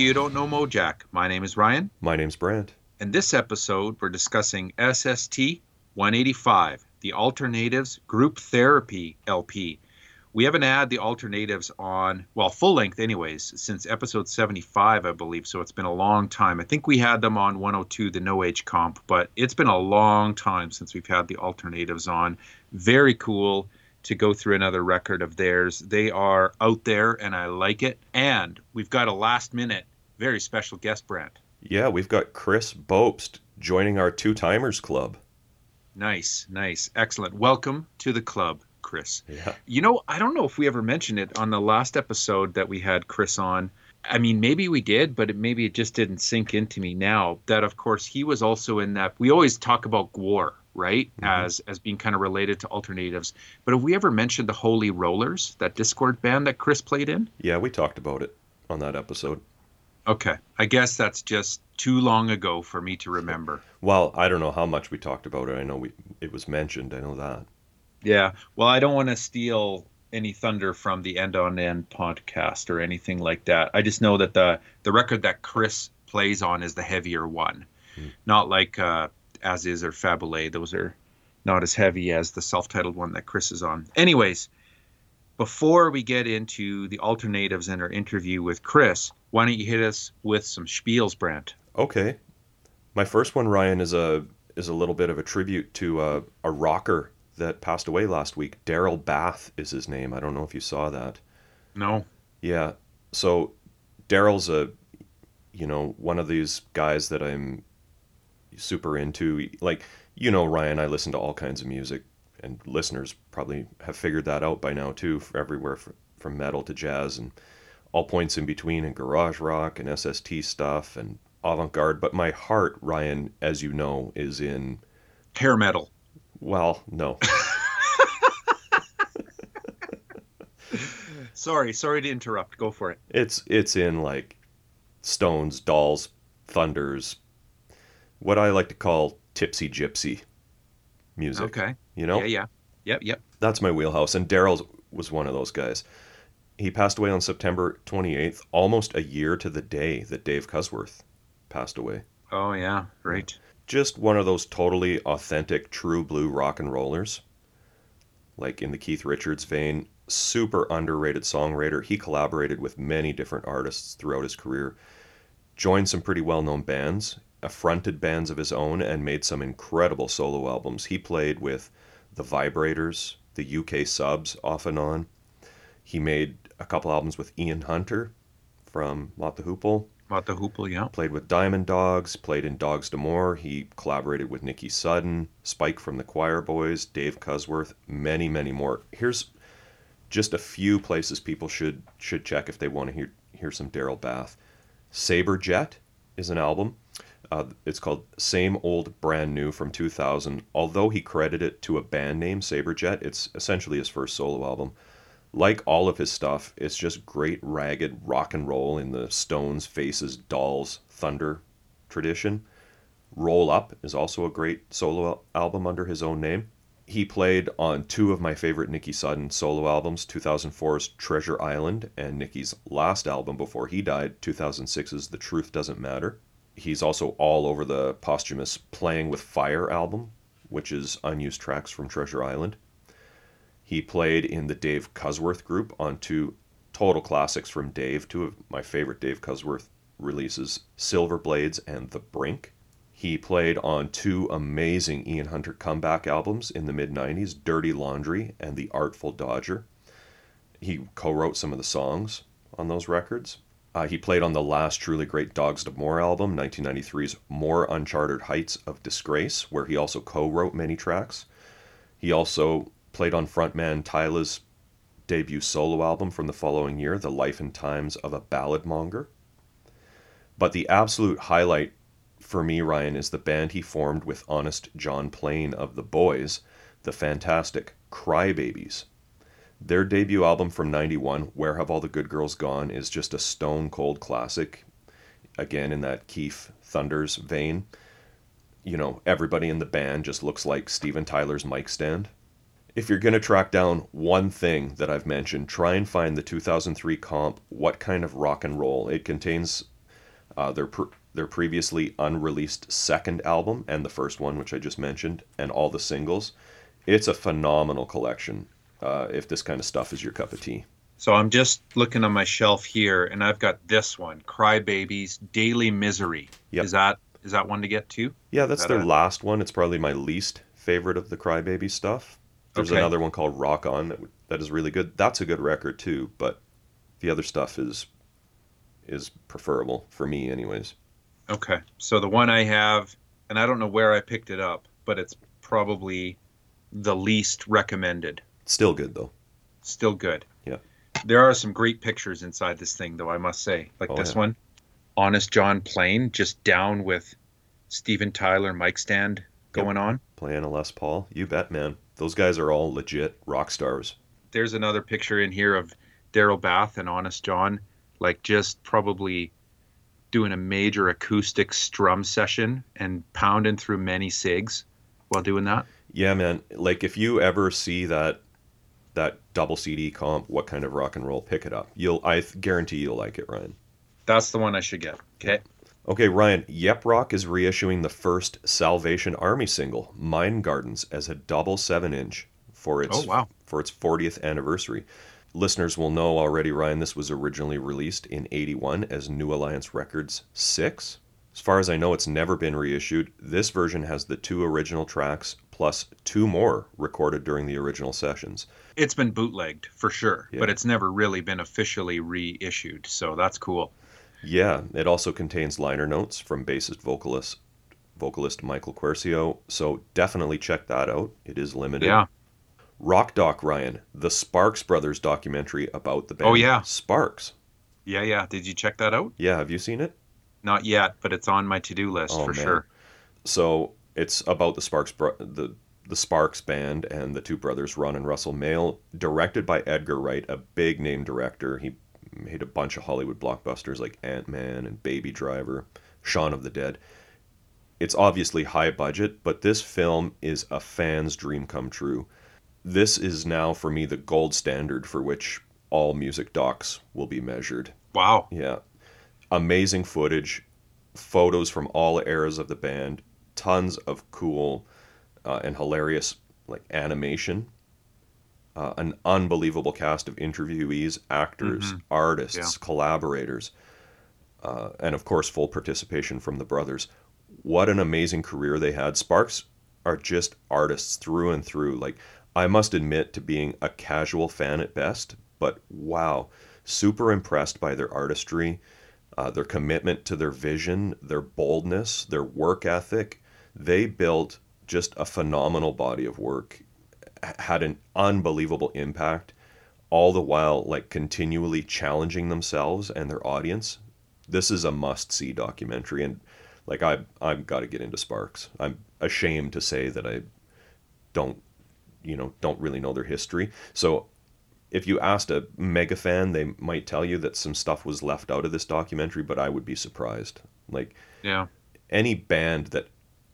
You Don't Know Mojack. My name is Ryan. My name's Brant. In this episode, we're discussing SST 185, the Alter Natives Group Therapy LP. We haven't had the Alter Natives on, well, full length, anyways, since episode 75, I believe. So it's been a long time. I think we had them on 102, the No Age Comp, but it's been a long time since we've had the Alter Natives on. Very cool to go through another record of theirs. They are out there and I like it. And we've got a last minute, very special guest, Brant. Yeah, we've got Chris Bopst joining our Two Timers Club. Nice, nice, excellent. Welcome to the club, Chris. Yeah. You know, I don't know if we ever mentioned it on the last episode that we had Chris on. I mean, maybe we did, but it, maybe it just didn't sink into me now. That, of course, he was also in that. We always talk about Gwar, right, Mhm. as as being kind of related to Alter Natives. But have we ever mentioned the Holy Rollers, that Dischord band that Chris played in? Yeah, we talked about it on that episode. Okay, I guess that's just too long ago for me to remember. Well, I don't know how much we talked about it. I know we it was mentioned. I know that. Yeah. Well, I don't want to steal any thunder from the End on End podcast or anything like that. I just know that the the record that Chris plays on is the heavier one, Hmm. not like uh, As Is or Fabulous. Those are not as heavy as the self-titled one that Chris is on. Anyways, before we get into the Alter Natives and our interview with Chris, why don't you hit us with some spiels, Brant? Okay. My first one, Ryan, is a is a little bit of a tribute to a, a rocker that passed away last week. Darrell Bath is his name. I don't know if you saw that. No. Yeah. So Darrell's a you know, one of these guys that I'm super into. Like, you know, Ryan, I listen to all kinds of music and listeners probably have figured that out by now too, for everywhere fr- from metal to jazz and all points in between and garage rock and SST stuff and avant-garde, but my heart, Ryan, as you know, is in Hair metal. well, no. Sorry, sorry to interrupt. Go for it. It's it's in like Stones, Dolls, Thunders, what I like to call tipsy gypsy music. Okay. You know, Yeah, yeah. Yep, yep. that's my wheelhouse. And Daryl was one of those guys. He passed away on September 28th, almost a year to the day that Dave Kusworth passed away. Oh yeah, right. Just one of those totally authentic, true blue rock and rollers. Like in the Keith Richards vein, super underrated songwriter. He collaborated with many different artists throughout his career, joined some pretty well known bands, affronted bands of his own, and made some incredible solo albums. He played with the Vibrators, the UK Subs off and on. He made a couple albums with Ian Hunter from Mott the Hoople About the hoople, yeah. played with Diamond Dogs, played in Dogs D'Amour. He collaborated with Nikki Sudden, Spike from the Quireboys, Dave Kusworth, many, many more. Here's just a few places people should should check if they want to hear hear some Darrell Bath. Saber Jet is an album. Uh, it's called Same Old Brand New from 2000. Although he credited it to a band name, Saber Jet, it's essentially his first solo album like all of his stuff, it's just great ragged rock and roll in the Stones, Faces, Dolls, Thunder tradition. Roll Up is also a great solo album under his own name. He played on two of my favorite Nikki Sudden solo albums 2004's Treasure Island and Nikki's last album before he died, 2006's The Truth Doesn't Matter. He's also all over the posthumous Playing with Fire album, which is unused tracks from Treasure Island. He played in the Dave Kusworth group on two total classics from Dave, two of my favorite Dave Kusworth releases, Silver Blades and The Brink. He played on two amazing Ian Hunter comeback albums in the mid 90s, Dirty Laundry and The Artful Dodger. He co wrote some of the songs on those records. Uh, he played on the last truly great Dogs D'Amour album, 1993's More Uncharted Heights of Disgrace, where he also co wrote many tracks. He also played on frontman Tyla's debut solo album from the following year, The Life and Times of a Ballad Monger. But the absolute highlight for me, Ryan, is the band he formed with Honest John Plain of The Boys, the fantastic Crybabys. Their debut album from 91, Where Have All the Good Girls Gone, is just a stone cold classic. Again, in that Keith Thunders vein. You know, everybody in the band just looks like Steven Tyler's mic stand. If you're going to track down one thing that I've mentioned, try and find the 2003 comp, What Kind of Rock and Roll. It contains uh, their pr- their previously unreleased second album and the first one, which I just mentioned, and all the singles. It's a phenomenal collection. Uh, if this kind of stuff is your cup of tea. So I'm just looking on my shelf here, and I've got this one, Crybabys Daily Misery. Yep. Is that is that one to get to? Yeah, that's That their a- last one. It's probably my least favorite of the Crybaby stuff. There's Okay. another one called Rock On that that is really good. That's a good record too, but the other stuff is is preferable for me, anyways. Okay. So the one I have, and I don't know where I picked it up, but it's probably the least recommended. Still good though. Still good. Yeah. There are some great pictures inside this thing, though, I must say. Like Oh, this yeah. one. Honest John Plain, just down with Steven Tyler mic stand going on. Playing a Les Paul, you bet, man. Those guys are all legit rock stars. There's another picture in here of Darrell Bath and Honest John, like just probably doing a major acoustic strum session and pounding through many cigs while doing that. Yeah, man. Like if you ever see that that double CD comp, what kind of rock and roll, pick it up. You'll I guarantee you'll like it, Ryan. That's the one I should get. Okay. Okay, Ryan, Yep Roc is reissuing the first Salvation Army single, Mind Gardens, as a double seven inch for its Oh, wow. for its 40th anniversary. Listeners will know already, Ryan, this was originally released in 81 as New Alliance Records 6. As far as I know, it's never been reissued. This version has the two original tracks plus two more recorded during the original sessions. It's been bootlegged for sure, Yeah. but it's never really been officially reissued. So that's cool. Yeah, it also contains liner notes from bassist vocalist vocalist Michael Quercio, so definitely check that out. It is limited. Yeah. Rock Doc Ryan, the Sparks Brothers documentary about the band Oh, yeah. Sparks. Yeah, yeah. Did you check that out? Yeah, have you seen it? Not yet, but it's on my to-do list Oh, for man. sure. So it's about the Sparks bro- the the Sparks band and the two brothers Ron and Russell Mael, directed by Edgar Wright, a big name director. He made a bunch of Hollywood blockbusters like Ant Man and Baby Driver, Shaun of the Dead. It's obviously high budget, but this film is a fan's dream come true. This is now for me the gold standard for which all music docs will be measured. Wow. Yeah. Amazing footage, photos from all eras of the band, tons of cool uh, and hilarious like animation. Uh, an unbelievable cast of interviewees, actors, Mhm. artists, Yeah. collaborators, uh, and of course, full participation from the brothers. What an amazing career they had. Sparks are just artists through and through. Like, I must admit to being a casual fan at best, but wow, super impressed by their artistry, uh, their commitment to their vision, their boldness, their work ethic. They built just a phenomenal body of work, had an unbelievable impact, all the while like continually challenging themselves and their audience. This is a must-see documentary, and like I, I've got to get into Sparks. I'm ashamed to say that I don't, you know, don't really know their history. So if you asked a mega fan, they might tell you that some stuff was left out of this documentary, but I would be surprised. Like Yeah. any band that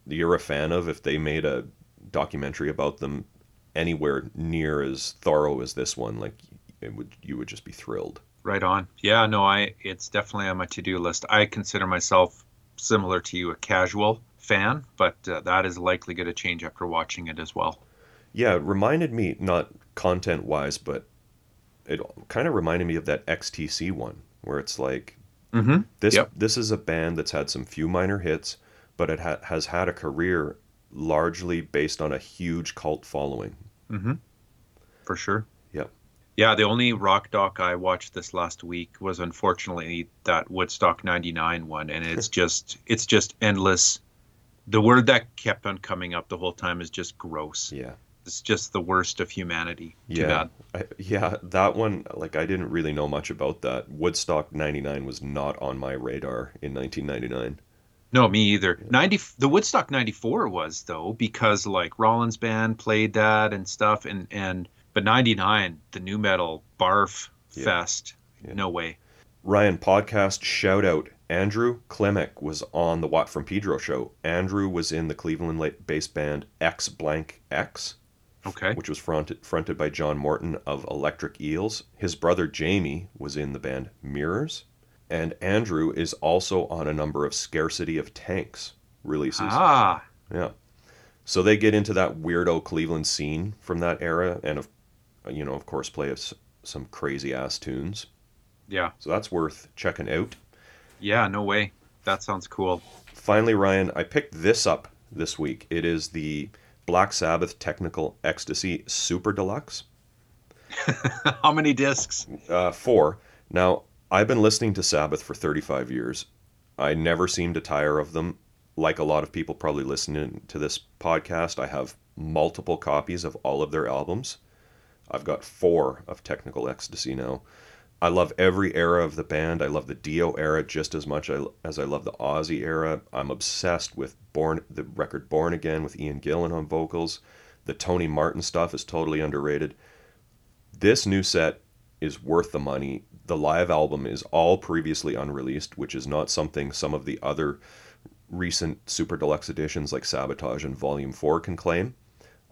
you're a fan of, if they made a documentary about them anywhere near as thorough as this one, like it would, you would just be thrilled. Right on. Yeah, no, I it's definitely on my to-do list. I consider myself similar to you a casual fan, but uh, that is likely going to change after watching it as well. Yeah, it reminded me, not content wise, but it kind of reminded me of that XTC one, where it's like Mhm. this Yep. this is a band that's had some few minor hits, but it ha- has had a career largely based on a huge cult following. Mhm. For sure. Yeah. Yeah, the only rock doc I watched this last week was unfortunately that Woodstock 99 one and it's just it's just endless. The word that kept on coming up the whole time is just gross. Yeah. It's just the worst of humanity. Too Yeah. I, yeah, that one, like, I didn't really know much about that. Woodstock 99 was not on my radar in 1999. No, me either. 90 the Woodstock 94 was though because like Rollins band played that and stuff and and but 99 the new metal barf Yeah. fest. Yeah. No way. Ryan, podcast shout out. Andrew Klimek was on the Watt from Pedro show. Andrew was in the Cleveland late bass band X Blank X, Okay. which was fronted, fronted by John Morton of Electric Eels. His brother Jamie was in the band Mirrors. And Andrew is also on a number of Scarcity of Tanks releases. Ah, Yeah. So they get into that weirdo Cleveland scene from that era, and of, you know, of course, play some crazy ass tunes. yeah. So that's worth checking out. Yeah, no way. That sounds cool. Finally, Ryan, I picked this up this week. It is the Black Sabbath Technical Ecstasy Super Deluxe. How many discs? Uh, four. Now, I've been listening to Sabbath for 35 years. I never seem to tire of them. Like a lot of people probably listening to this podcast, I have multiple copies of all of their albums. I've got four of Technical Ecstasy now. I love every era of the band. I love the Dio era just as much as I love the Ozzy era. I'm obsessed with Born, the record Born Again with Ian Gillan on vocals. The Tony Martin stuff is totally underrated. This new set is worth the money. The live album is all previously unreleased, which is not something some of the other recent super deluxe editions like Sabotage and Volume 4 can claim,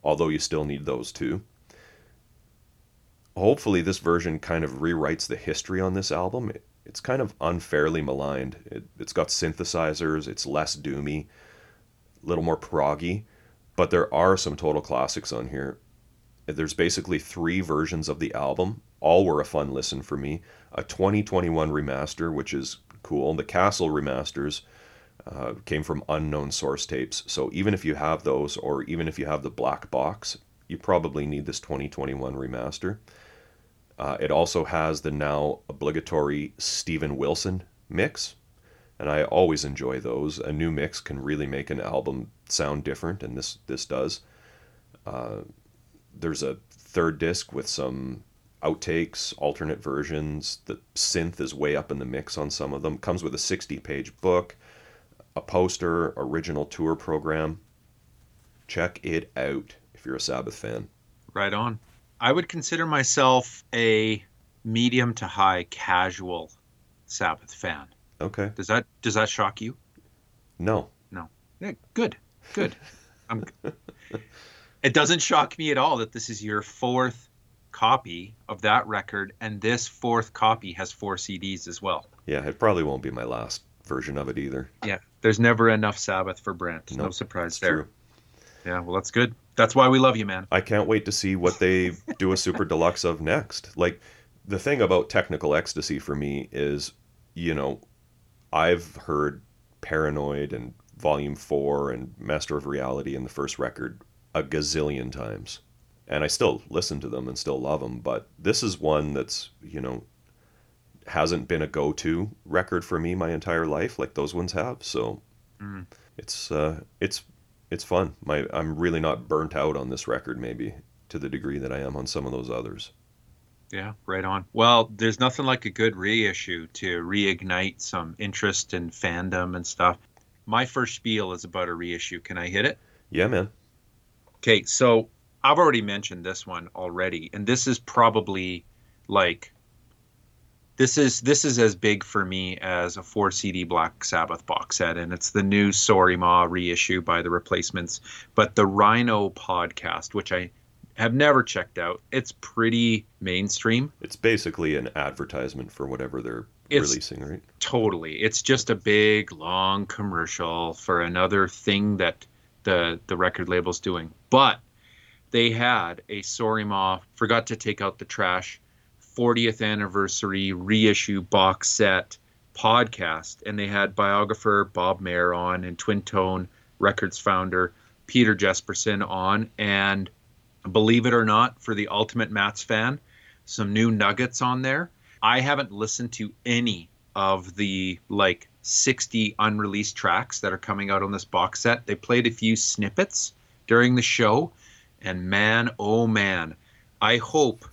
although you still need those too. Hopefully, this version kind of rewrites the history on this album. It, it's kind of unfairly maligned. It, it's got synthesizers, it's less doomy, a little more proggy, but there are some total classics on here. There's basically three versions of the album. All were a fun listen for me. A 2021 remaster, which is cool. The Castle remasters uh, came from unknown source tapes. So even if you have those, or even if you have the black box, you probably need this 2021 remaster. Uh, it also has the now obligatory Steven Wilson mix, and I always enjoy those. A new mix can really make an album sound different, and this this does. Uh, there's a third disc with some outtakes, alternate versions. The synth is way up in the mix on some of them. Comes with a 60 page book, a poster, original tour program. Check it out if you're a Sabbath fan. Right on. I would consider myself a medium to high casual Sabbath fan. Okay. Does that does that shock you? No. No. Yeah, good, good. I'm. it doesn't shock me at all that this is your fourth copy of that record, and this fourth copy has four CDs as well. Yeah, it probably won't be my last version of it either. Yeah, there's never enough Sabbath for Brent. No, surprise there. true. Yeah, well, that's good. That's why we love you, man. I can't wait to see what they do a super deluxe of next. Like the thing about technical ecstasy for me is, you know, I've heard Paranoid and Volume 4 and Master of Reality and the first record a gazillion times. And I still listen to them and still love them, but this is one that's, you know, hasn't been a go-to record for me my entire life like those ones have. So Mm. it's uh it's it's fun. My I'm really not burnt out on this record maybe to the degree that I am on some of those others. Yeah, right on. Well, there's nothing like a good reissue to reignite some interest in fandom and stuff. My first spiel is about a reissue. Can I hit it? Yeah, man. Okay, so I've already mentioned this one already, and this is probably like this is this is as big for me as a four CD Black Sabbath box set, and it's the new Sorry Ma reissue by the Replacements. But the Rhino podcast, which I have never checked out, it's pretty mainstream. It's basically an advertisement for whatever they're It's- releasing, right? Totally. It's just a big long commercial for another thing that the the record label's doing. But they had a Sorry Ma forgot to take out the trash 40th anniversary reissue box set podcast and they had biographer Bob Mehr on and Twin Tone Records founder Peter Jesperson on and believe it or not for the ultimate Mats fan some new nuggets on there. I haven't listened to any of the like 60 unreleased tracks that are coming out on this box set. They played a few snippets during the show, and man, oh man, I hope,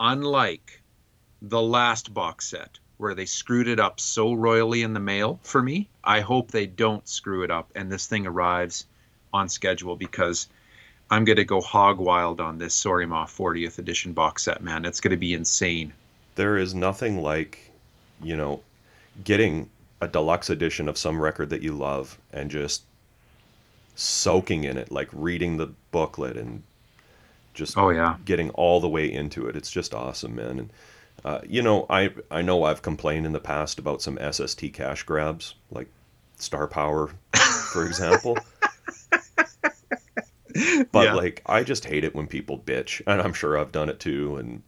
unlike the last box set where they screwed it up so royally in the mail for me, I hope they don't screw it up and this thing arrives on schedule because I'm going to go hog wild on this Sorry Ma 40th edition box set, man. It's going to be insane. There is nothing like, you know, getting a deluxe edition of some record that you love and just soaking in it, like reading the booklet and just Oh, yeah. getting all the way into it. It's just awesome, man. And Uh, you know, I I know I've complained in the past about some SST cash grabs, like Star Power, for example. but Yeah. like, I just hate it when people bitch, and I'm sure I've done it too. And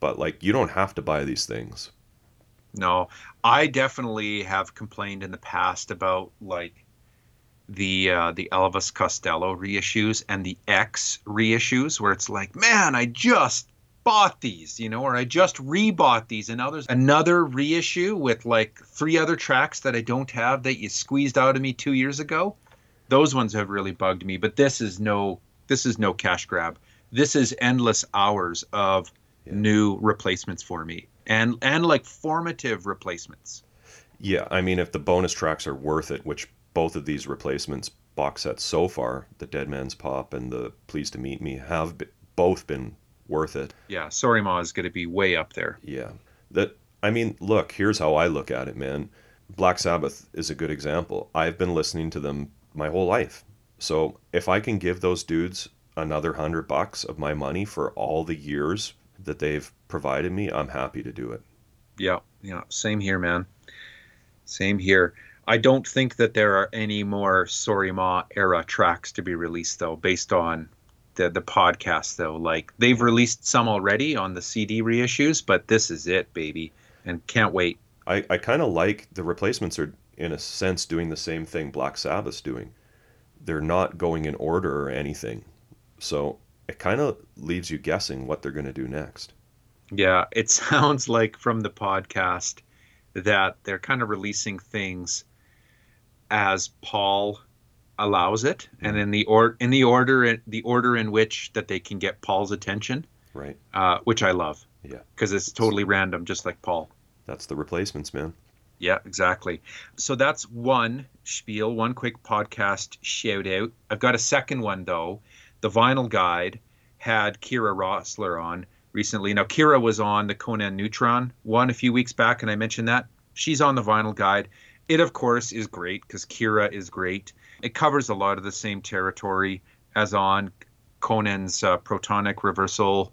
but like, you don't have to buy these things. No, I definitely have complained in the past about like the uh, the Elvis Costello reissues and the X reissues, where it's like, man, I just bought these, you know, or I just rebought these, and now there's another reissue with like three other tracks that I don't have that you squeezed out of me two years ago. Those ones have really bugged me, but this is no this is no cash grab. This is endless hours of Yeah. new replacements for me and and like formative replacements Yeah, I mean, if the bonus tracks are worth it, which both of these replacements box sets so far, the Dead Man's Pop and the Pleased to Meet Me, have be- both been worth it. yeah sorry ma is going to be way up there Yeah. That I mean, look, here's how I look at it, man. Black Sabbath is a good example. I've been listening to them my whole life. So, if I can give those dudes another 100 bucks of my money for all the years that they've provided me, I'm happy to do it. yeah yeah same here man same here i don't think that there are any more sorry ma era tracks to be released though based on the the podcast though like they've released some already on the cd reissues but this is it baby and can't wait I, I kind of like the replacements are in a sense doing the same thing Black Sabbath's doing. They're not going in order or anything. So it kind of leaves you guessing what they're going to do next. Yeah, it sounds like from the podcast that they're kind of releasing things as Paul allows it, and in the or in the order the order in which that they can get Paul's attention, Right? uh, which I love Yeah. because it's totally random, just like Paul. That's the replacements, man. Yeah, exactly. So that's one spiel, one quick podcast shout out. I've got a second one though. The Vinyl Guide had Kira Roessler on recently. Now Kira was on the Conan Neutron one a few weeks back, and I mentioned that she's on the Vinyl Guide. It of course is great because Kira is great. It covers a lot of the same territory as on Conan's uh, Protonic Reversal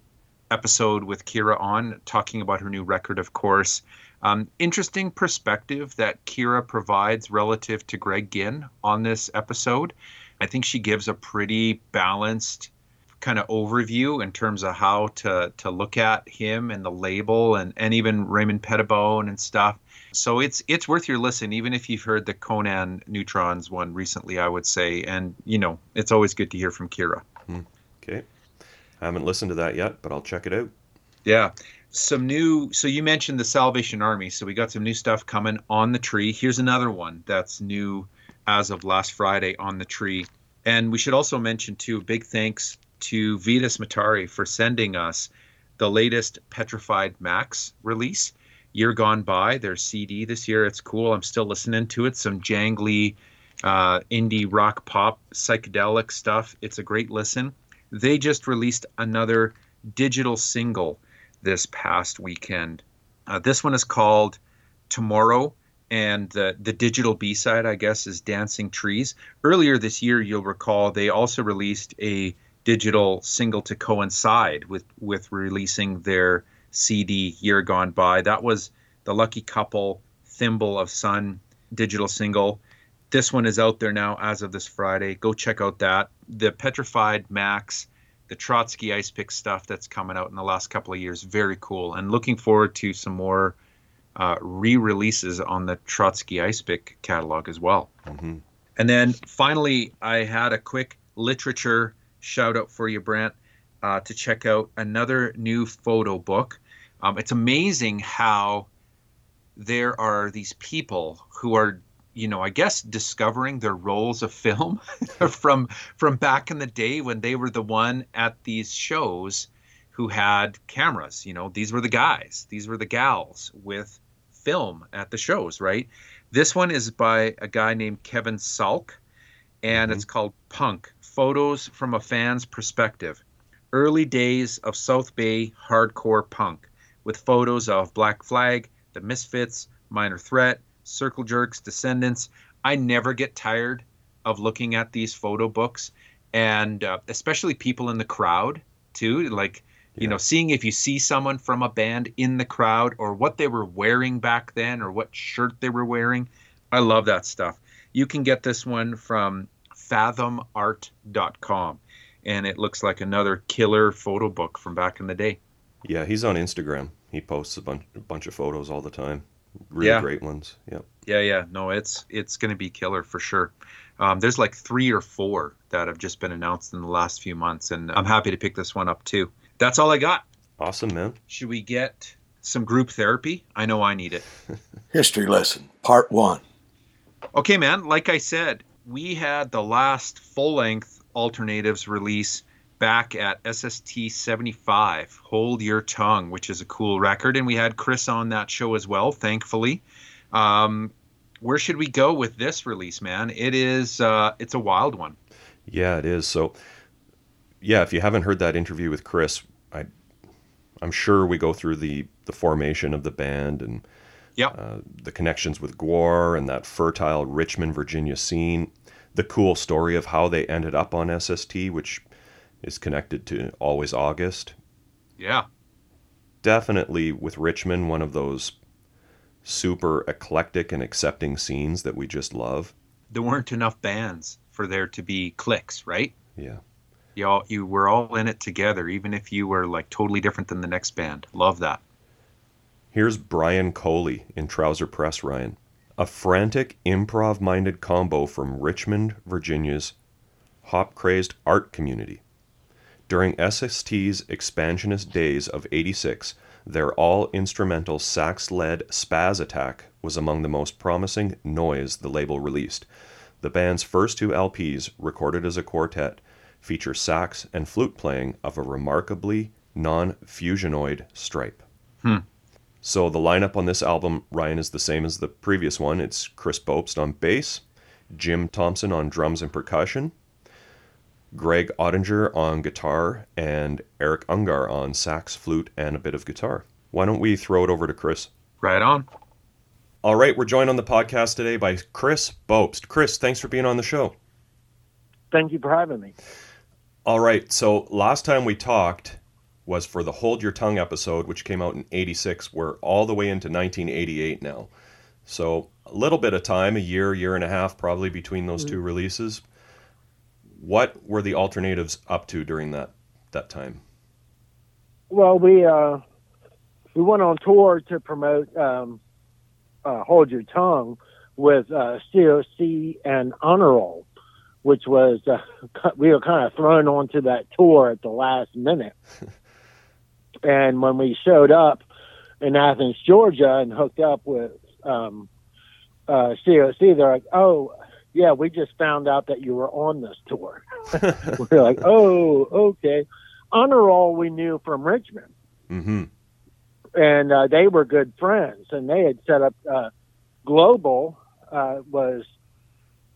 episode with Kira on, talking about her new record, of course. Um, interesting perspective that Kira provides relative to Greg Ginn on this episode. I think she gives a pretty balanced kind of overview in terms of how to to look at him and the label and and even Raymond Pettibon and stuff. So it's it's worth your listen, even if you've heard the Conan Neutrons one recently. I would say, and you know, it's always good to hear from Kira. Hmm. Okay. I haven't listened to that yet, but I'll check it out. Yeah. Some new, so you mentioned the Salvation Army. So we got some new stuff coming on the tree. Here's another one that's new as of last Friday on the tree. And we should also mention, too, big thanks to Vitas Matari for sending us the latest Petrified Max release. Year Gone By, their CD this year. It's cool. I'm still listening to it. Some jangly uh, indie rock pop psychedelic stuff. It's a great listen. They just released another digital single this past weekend. Uh, this one is called Tomorrow, and the, the digital B side, I guess, is Dancing Trees. Earlier this year, you'll recall, they also released a digital single to coincide with, with releasing their CD Year Gone By. That was the Lucky Couple Thimble of Sun digital single. This one is out there now as of this Friday. Go check out that. The Petrified Max the Trotsky Ice Pick stuff that's coming out in the last couple of years. Very cool. And looking forward to some more uh, re releases on the Trotsky Ice Pick catalog as well. hmm And then finally, I had a quick literature shout out for you, Brent, uh, to check out another new photo book. Um, it's amazing how there are these people who are you know, I guess discovering their roles of film from from back in the day when they were the one at these shows who had cameras. You know, these were the guys, these were the gals with film at the shows, right? This one is by a guy named Kevin Salk, and Mhm. it's called Punk Photos from a Fan's Perspective. Early days of South Bay hardcore punk, with photos of Black Flag, the Misfits, Minor Threat, Circle Jerks, Descendents. I never get tired of looking at these photo books, and uh, especially people in the crowd too. Like You know, seeing if you see someone from a band in the crowd or what they were wearing back then or what shirt they were wearing. I love that stuff. You can get this one from fathomart.com and it looks like another killer photo book from back in the day. Yeah, he's on Instagram. He posts a bunch a bunch of photos all the time. Really Yeah. great ones. Yeah. Yeah, yeah, no, it's it's going to be killer for sure. Um, there's like three or four that have just been announced in the last few months, and I'm happy to pick this one up too. That's all I got. Awesome, man. Should we get some group therapy? I know I need it. History lesson, part one. Okay, man. Like I said, we had the last full length Alter Natives release back at SST 75, Hold Your Tongue, which is a cool record. And we had Chris on that show as well, thankfully. Um, where should we go with this release, man? It is, uh, it's a wild one. Yeah, it is. So, yeah, if you haven't heard that interview with Chris, I, I'm sure we go through the the formation of the band and Yep. uh, the connections with Gwar and that fertile Richmond, Virginia scene. The cool story of how they ended up on SST, which is connected to Always August. Yeah. Definitely with Richmond, one of those super eclectic and accepting scenes that we just love. There weren't enough bands for there to be cliques, right? Yeah. You all, you were all in it together, even if you were like totally different than the next band. Love that. Here's Brian Coley in Trouser Press, Ryan. A frantic, improv minded combo from Richmond, Virginia's hop crazed art community. During SST's expansionist days of 86, their all instrumental sax led Spaz Attack was among the most promising noise the label released. The band's first two LPs, recorded as a quartet, feature sax and flute playing of a remarkably non fusionoid stripe. Hmm. So the lineup on this album, Ryan, is the same as the previous one. It's Chris Bopst on bass, Jim Thompson on drums and percussion, Greg Ottinger on guitar, and Eric Ungar on sax, flute, and a bit of guitar. Why don't we throw it over to Chris? Right on. All right, we're joined on the podcast today by Chris Bopst. Chris, thanks for being on the show. Thank you for having me. All right, so last time we talked was for the Hold Your Tongue episode, which came out in 86. We're all the way into 1988 now. So a little bit of time, a year, year and a half probably between those mm-hmm. two releases. What were the Alter Natives up to during that, that time? Well, we uh, we went on tour to promote um, uh, "Hold Your Tongue" with uh, COC and Honor Roll, which was uh, we were kind of thrown onto that tour at the last minute. and when we showed up in Athens, Georgia, and hooked up with um, uh, COC, they're like, "Oh, yeah, we just found out that you were on this tour." we're like, "Oh, okay." Honor Roll we knew from Richmond Mm-hmm. and uh, they were good friends, and they had set up uh, Global uh, was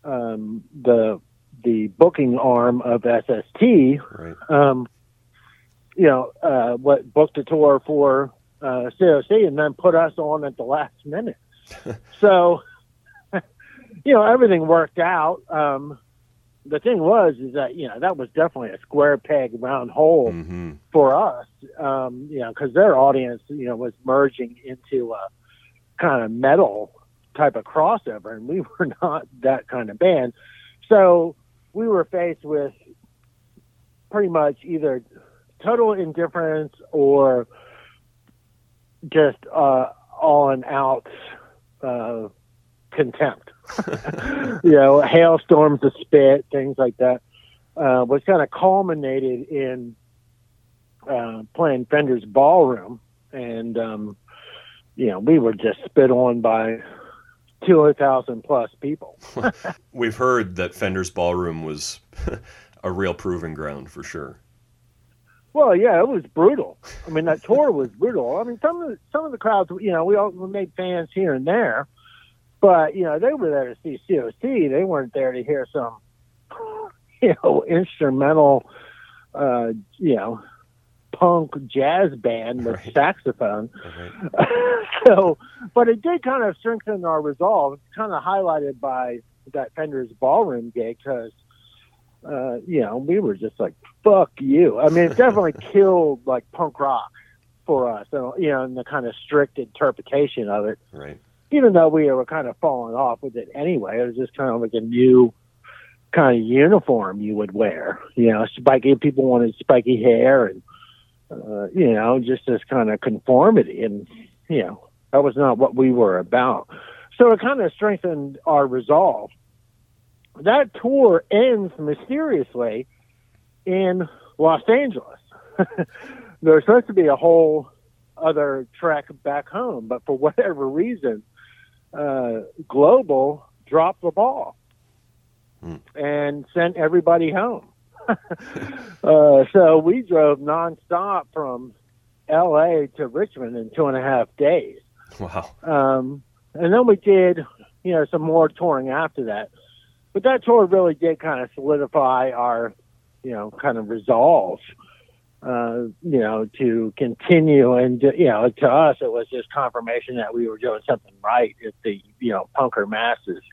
um, the the booking arm of SST. Right. Um, you know, uh, what booked a tour for uh, COC, and then put us on at the last minute. so, you know, everything worked out. Um, the thing was, is that you know that was definitely a square peg round hole Mm-hmm. for us, um, you know, because their audience, you know, was merging into a kind of metal type of crossover, and we were not that kind of band. So we were faced with pretty much either total indifference or just uh, all and out uh, contempt. you know, hailstorms of spit, things like that, uh, was kind of culminated in uh, playing Fender's Ballroom, and um, you know we were just spit on by two hundred thousand plus people. We've heard that Fender's Ballroom was a real proving ground for sure. Well, yeah, it was brutal. I mean, that tour was brutal. I mean, some of the, some of the crowds, you know, we all we made fans here and there, but you know, they were there to see COC. They weren't there to hear some, you know, instrumental, uh, you know, punk jazz band with Right. saxophone. Right. so, but it did kind of strengthen our resolve. It's kind of highlighted by that Fender's ballroom gig because uh, you know, we were just like, fuck you. I mean, it definitely killed like punk rock for us, you know, and the kind of strict interpretation of it. Right. Even though we were kind of falling off with it anyway, it was just kind of like a new kind of uniform you would wear. You know, spiky people wanted spiky hair and, uh, you know, just this kind of conformity. And, you know, that was not what we were about. So it kind of strengthened our resolve. That tour ends mysteriously in Los Angeles. There's supposed to be a whole other trek back home, but for whatever reason, uh, Global dropped the ball Hmm. and sent everybody home. uh, so we drove nonstop from L.A. to Richmond in two and a half days. Wow. Um, and then we did, you know, some more touring after that. But that tour really did kind of solidify our, you know, kind of resolve, uh, you know, to continue. And, you know, to us, it was just confirmation that we were doing something right if the, you know, punker masses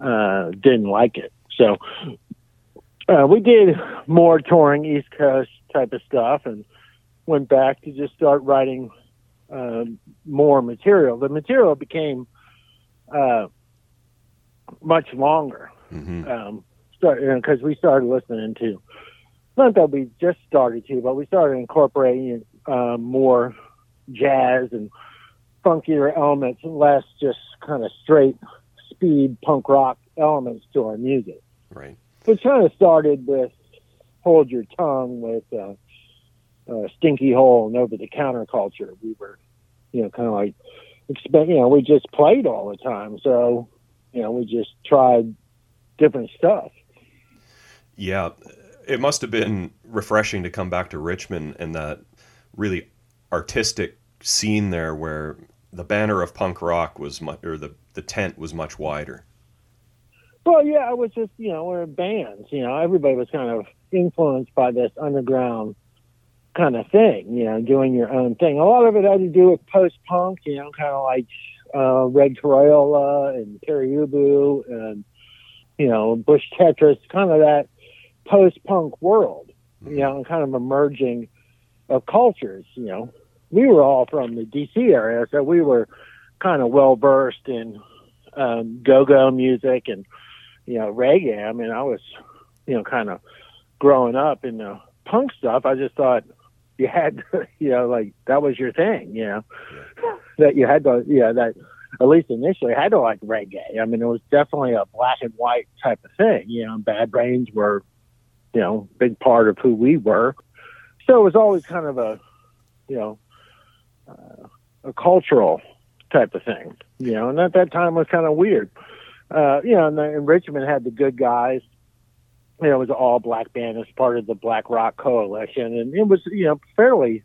uh, didn't like it. So uh, we did more touring East Coast type of stuff and went back to just start writing um, more material. The material became uh, much longer hmm um, because we started listening to not that we just started to, but we started incorporating uh, more jazz and funkier elements and less just kind of straight speed punk rock elements to our music. Right. Which kind of started with "Hold Your Tongue" with uh, uh, "Stinky Hole" and over the counterculture. We were, you know, kind of like expect. You know, we just played all the time, so you know, we just tried different stuff. Yeah, it must have been refreshing to come back to Richmond and that really artistic scene there where the banner of punk rock was much, or the the tent was much wider. Well, yeah, it was just you know we're bands. You know, everybody was kind of influenced by this underground kind of thing. You know, doing your own thing. A lot of it had to do with post punk. You know, kind of like uh, Reg Toriola and Pere Ubu and you know Bush Tetras. Kind of that post punk world. You know, and kind of emerging of cultures. You know, we were all from the DC area, so we were kind of well versed in um, go-go music and you know reggae. I mean, I was you know kind of growing up in the punk stuff. I just thought you had to, you know like that was your thing. You know that you had to yeah that at least initially had to like reggae. I mean, it was definitely a black and white type of thing. You know, Bad Brains were you know big part of who we were. So it was always kind of a you know uh, a cultural type of thing, you know, and at that time was kind of weird. Uh, you know, and, the, and Richmond had the good guys. You know, it was all black band as part of the Black Rock Coalition, and it was you know fairly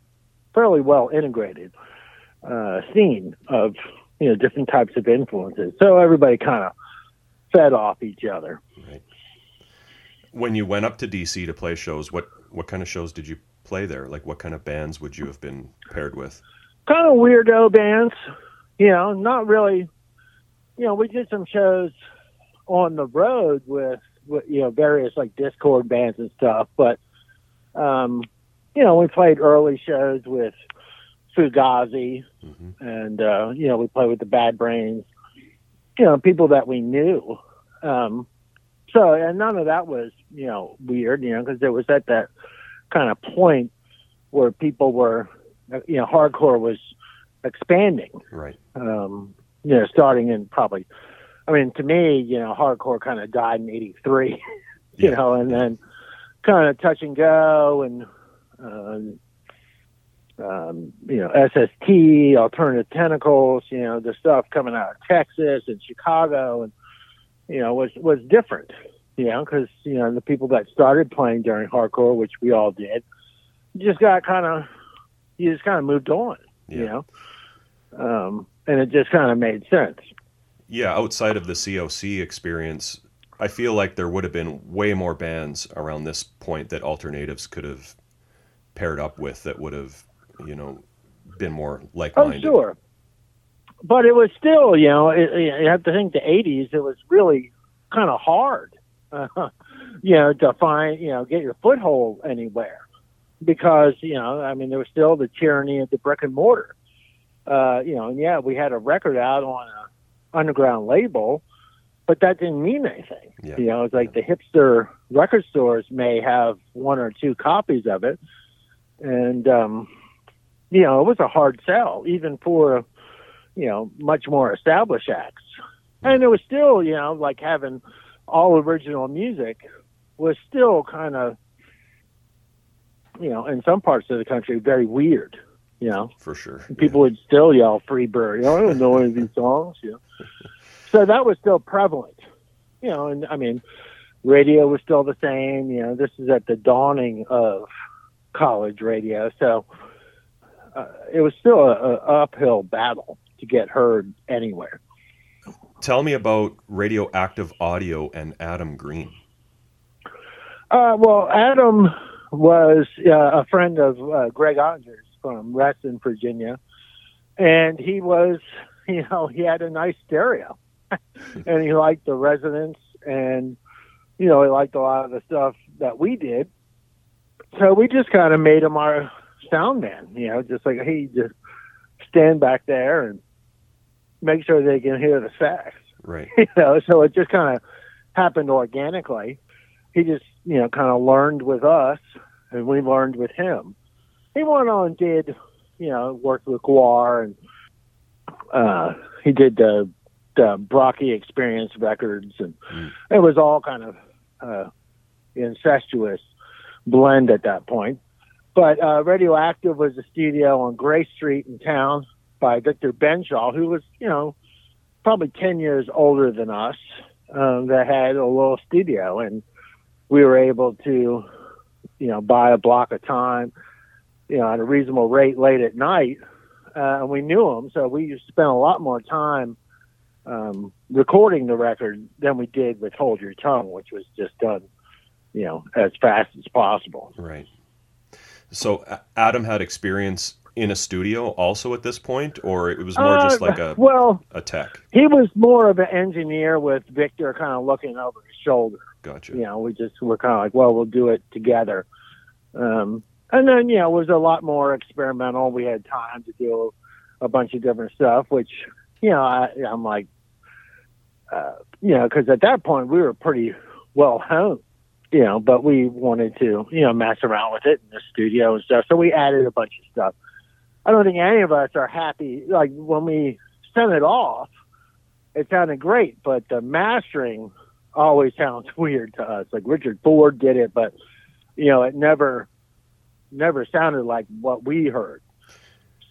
fairly well integrated uh, scene of you know different types of influences. So everybody kind of fed off each other. Right. When you went up to DC to play shows, what what kind of shows did you play there? Like what kind of bands would you have been paired with? Kind of weirdo bands, you know, not really. You know, we did some shows on the road with, with you know various like Dischord bands and stuff, but um, you know, we played early shows with Fugazi, hmm and uh, you know, we played with the Bad Brains, you know, people that we knew. Um, so, and none of that was you know weird, you know, because it was at that kind of point where people were, you know, hardcore was expanding Right. um, you know, starting in probably, I mean, to me, you know, hardcore kind of died in '83, you Yeah. know, and then kind of touch and go and, um, um, you know, SST, Alternative Tentacles, you know, the stuff coming out of Texas and Chicago, and you know, was was different, you know, because you know the people that started playing during hardcore, which we all did, just got kind of, you just kind of moved on, you Yeah. know um, and it just kind of made sense. Yeah, outside of the COC experience, I feel like there would have been way more bands around this point that Alter Natives could have paired up with that would have, you know, been more Oh, like-minded. Oh, sure, but it was still, you know, it, you have to think the '80s. It was really kind of hard. Uh, you know, to find, you know, get your foothold anywhere. Because, you know, I mean, there was still the tyranny of the brick and mortar. Uh, you know, and yeah, we had a record out on a underground label, but that didn't mean anything. Yeah. You know, it's like the hipster record stores may have one or two copies of it. And, um, you know, it was a hard sell, even for, you know, much more established acts. And it was still, you know, like having all original music was still kind of, you know, in some parts of the country, very weird. You know, For sure. people would still yell "Free Bird." You know, I don't know any of these songs. You know, so that was still prevalent. You know, and I mean, radio was still the same. You know, this is at the dawning of college radio, so uh, it was still a, a uphill battle to get heard anywhere. Tell me about radioactive audio and Adam Green. Uh, well, Adam was uh, a friend of uh, Greg Ottinger's from Reston, Virginia, and he was, you know, he had a nice stereo, and he liked the resonance, and you know, he liked a lot of the stuff that we did. So we just kind of made him our sound man, you know, just like he just stand back there and make sure they can hear the sax Right. you know, so it just kind of happened organically. He just, you know, kind of learned with us, and we learned with him. He went on and did, you know, worked with Gwar, and uh, he did the the Brockie Experience records, and Mm. it was all kind of uh, incestuous blend at that point. But uh, Radioactive was a studio on Gray Street in town by Victor Benshaw, who was, you know, probably 10 years older than us um, that had a little studio. And we were able to you know buy a block of time you know at a reasonable rate late at night uh, and we knew him, so we spent a lot more time um, recording the record than we did with hold your tongue which was just done you know as fast as possible. Right. So Adam had experience in a studio also at this point, or it was more just Uh, like a, well a tech. he was more of an engineer with victor kind of looking over his shoulder Gotcha. you know, we just were kind of like, well, we'll do it together. Um, and then, you know, it was a lot more experimental. We had time to do a bunch of different stuff, which, you know, I, I'm like, uh, you know, because at that point we were pretty well honed, you know, but we wanted to, you know, mess around with it in the studio and stuff. So we added a bunch of stuff. I don't think any of us are happy. Like when we sent it off, it sounded great, but the mastering always sounds weird to us. Like Richard Ford did it, but you know, it never never sounded like what we heard.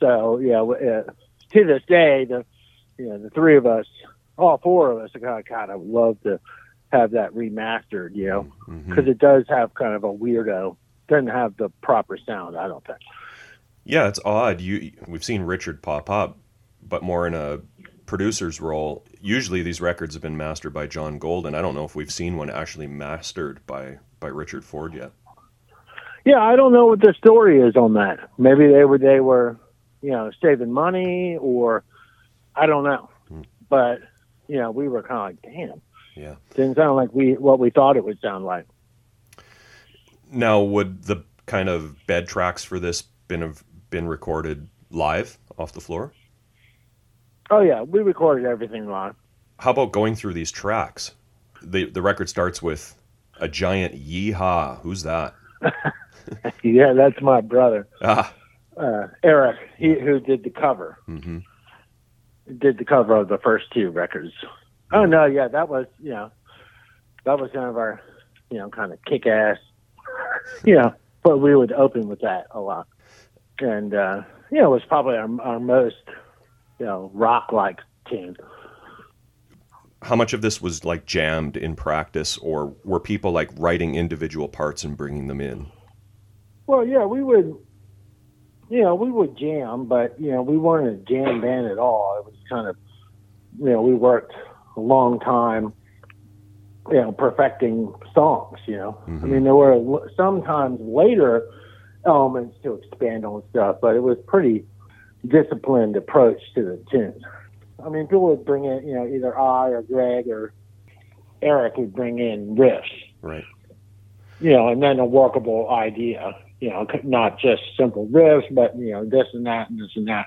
So yeah, uh, to this day, the you know the three of us, all four of us, kind of kind of love to have that remastered. You know, because it does have kind of a weirdo. Doesn't have the proper sound, I don't think. Yeah, it's odd. You we've seen Richard pop up, but more in a producer's role. Usually these records have been mastered by John Golden. I don't know if we've seen one actually mastered by by Richard Ford yet. Yeah, I don't know what the story is on that. Maybe they were they were, you know, saving money or I don't know. Hmm. But you know, we were kind of like, damn, Yeah. didn't sound like we what we thought it would sound like. Now, would the kind of bed tracks for this been have been recorded live off the floor? Oh yeah, we recorded everything live. How about going through these tracks? The the record starts with a giant yeehaw. Who's that? yeah, that's my brother, Ah. uh, Eric, he who did the cover, hmm did the cover of the first two records. Oh no, yeah, that was you know, that was kind of our, you know, kind of kick ass, you know, but we would open with that a lot, and uh, you know, it was probably our our most, you know, rock like tune. How much of this was like jammed in practice, or were people like writing individual parts and bringing them in? Well, yeah, we would, you know, we would jam, but you know, we weren't a jam band at all. It was kind of, you know, we worked a long time, you know, perfecting songs. You know, I Mhm. mean, there were sometimes later elements to expand on stuff, but it was pretty disciplined approach to the tune. I mean, people would bring in, you know, either I or Greg or Eric would bring in riffs Right. you know, and then a workable idea, you know, not just simple riffs, but you know, this and that and this and that.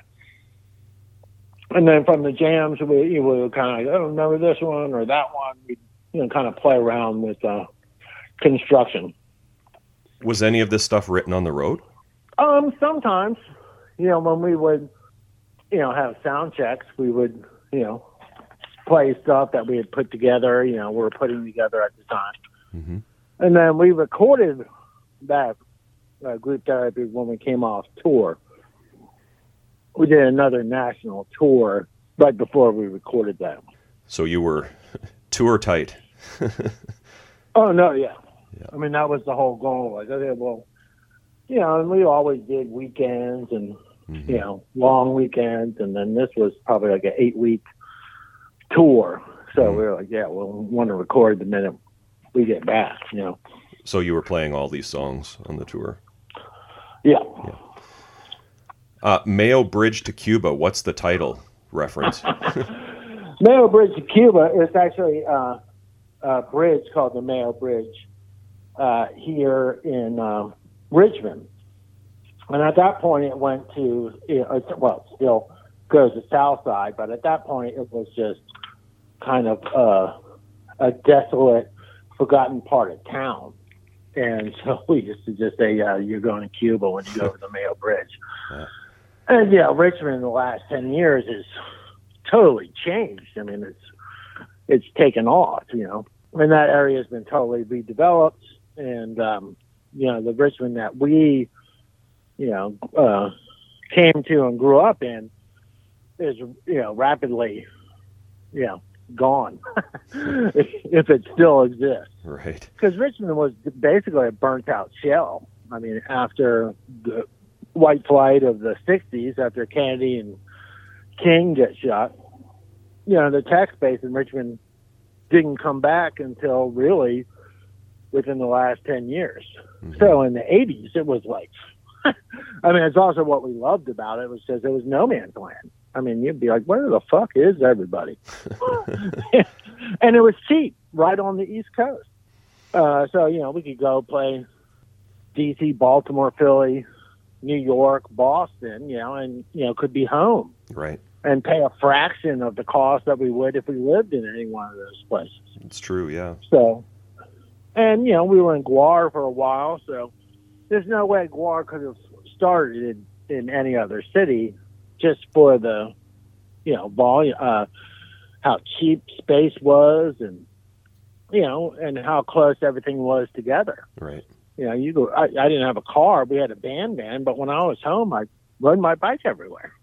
And then from the jams, we we would kind of oh, remember this one or that one. We you know kind of play around with uh, construction. Was any of this stuff written on the road? Um, sometimes, you know, when we would, you know, have sound checks, we would, you know, play stuff that we had put together. You know, we were putting together at the time, Mm-hmm. and then we recorded that uh, group therapy when we came off tour. We did another national tour right before we recorded that. one. So you were tour tight. Oh no, yeah. Yeah. I mean that was the whole goal. Like, okay, well, you know, and we always did weekends and Mhm. you know long weekends, and then this was probably like an eight week tour. So Mhm. we were like, yeah, we'll want to record the minute we get back. You know, So you were playing all these songs on the tour. Yeah. yeah. Uh, Mayo Bridge to Cuba. What's the title reference? Mayo Bridge to Cuba is actually uh, a bridge called the Mayo Bridge uh, here in um, Richmond. And at that point, it went to, you know, well, still goes to South Side, but at that point, it was just kind of uh, a desolate, forgotten part of town. And so we used to just say, uh, you're going to Cuba when you go over the Mayo Bridge. Yeah. And, yeah, Richmond in the last 10 years has totally changed. I mean, it's it's taken off, you know, and that area has been totally redeveloped. And um, you know, the Richmond that we, you know, uh, came to and grew up in is you know rapidly, you know, gone if, if it still exists. right. Because Richmond was basically a burnt out shell. I mean, after the white flight of the 60s, after Kennedy and King get shot, you know, the tax base in Richmond didn't come back until really within the last 10 years. Mhm. So in the 80s, it was like, I mean, it's also what we loved about it was because it was no man's land. I mean, you'd be like, where the fuck is everybody? and it was cheap right on the East Coast. Uh, so, you know, we could go play DC, Baltimore, Philly, New York, Boston, you know, and, you know, could be home Right. and pay a fraction of the cost that we would if we lived in any one of those places. It's true. Yeah. So, and you know, we were in Gwar for a while, so there's no way Gwar could have started in, in any other city just for the, you know, volume, uh, how cheap space was, and you know, and how close everything was together. Right. You know, you go. I, I didn't have a car. We had a band van, but when I was home, I rode my bike everywhere.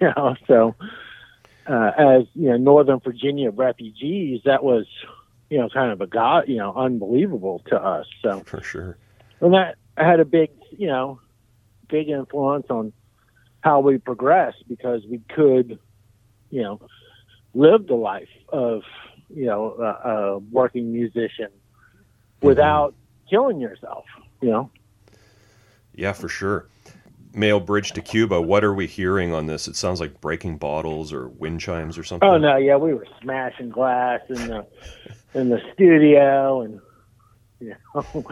You know, so uh, as you know, Northern Virginia refugees, that was you know kind of a god, you know, unbelievable to us. So For sure. and that had a big, you know, big influence on how we progressed because we could, you know, live the life of, you know, a, a working musician without killing yourself, you know. Yeah, for sure. Mayo Bridge to Cuba. What are we hearing on this? It sounds like breaking bottles or wind chimes or something. Oh no, yeah, we were smashing glass in the in the studio, and you know,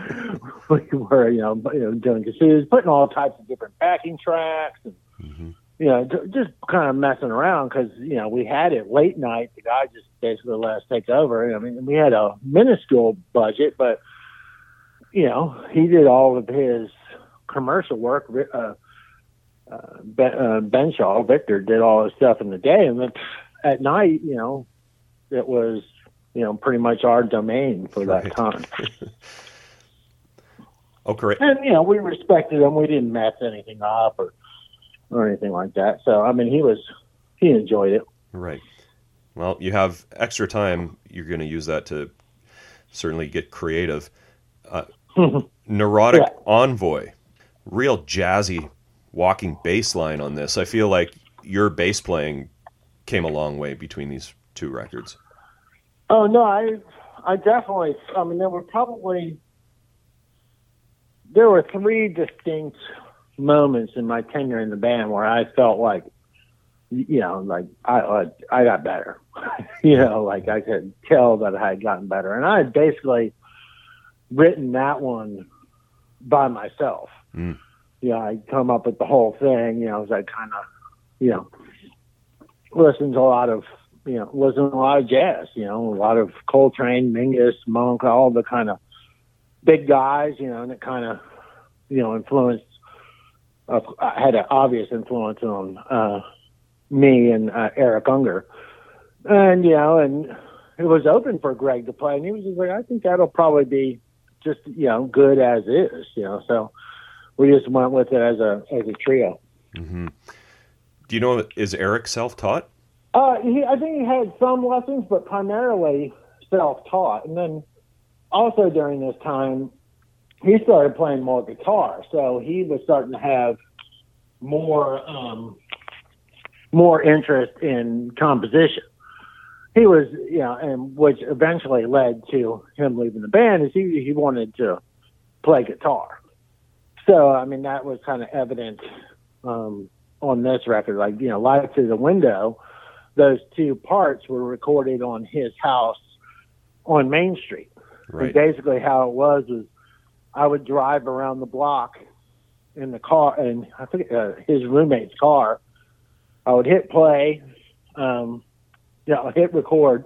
we were you know you know doing kazooz, putting all types of different backing tracks, and Mhm. you know just kind of messing around because you know we had it late night. The guy just basically let us take over. I mean, we had a minuscule budget, but you know he did all of his commercial work. Uh, uh, ben, uh, Benshaw, Victor did all his stuff in the day, and then at night, you know, it was, you know, pretty much our domain for that time. Oh, great. And you know, we respected him. We didn't mess anything up or or anything like that. So I mean, he was he enjoyed it. Right. Well, you have extra time. You're going to use that to certainly get creative. Uh, neurotic Yeah. envoy, real jazzy walking bass line on this. I feel like your bass playing came a long way between these two records. Oh no, I I definitely. I mean, there were probably there were three distinct moments in my tenure in the band where I felt like, you know, like I I, I got better. you know, like I could tell that I had gotten better, and I had basically, written that one by myself. Mm. You know, I come up with the whole thing. You know, as I kind of, you know, listen to a lot of, you know, listen to a lot of jazz. You know, a lot of Coltrane, Mingus, Monk, all the kind of big guys. You know, and it kind of, you know, influenced. Uh, had an obvious influence on uh, me and uh, Eric Unger, and you know, and it was open for Greg to play, and he was just like, I think that'll probably be just you know good as is, you know. So we just went with it as a as a trio. hmm Do you know is Eric self-taught? Uh, he, I think he had some lessons, but primarily self-taught. And then also during this time, he started playing more guitar, so he was starting to have more um, more interest in composition. He was, you know, and which eventually led to him leaving the band. Is he he wanted to play guitar. So I mean that was kind of evident um, on this record. Like you know, Life Through the Window, those two parts were recorded on his house on Main Street. Right. And basically, how it was was I would drive around the block in the car, and I think uh, his roommate's car. I would hit play, um, you know, hit record,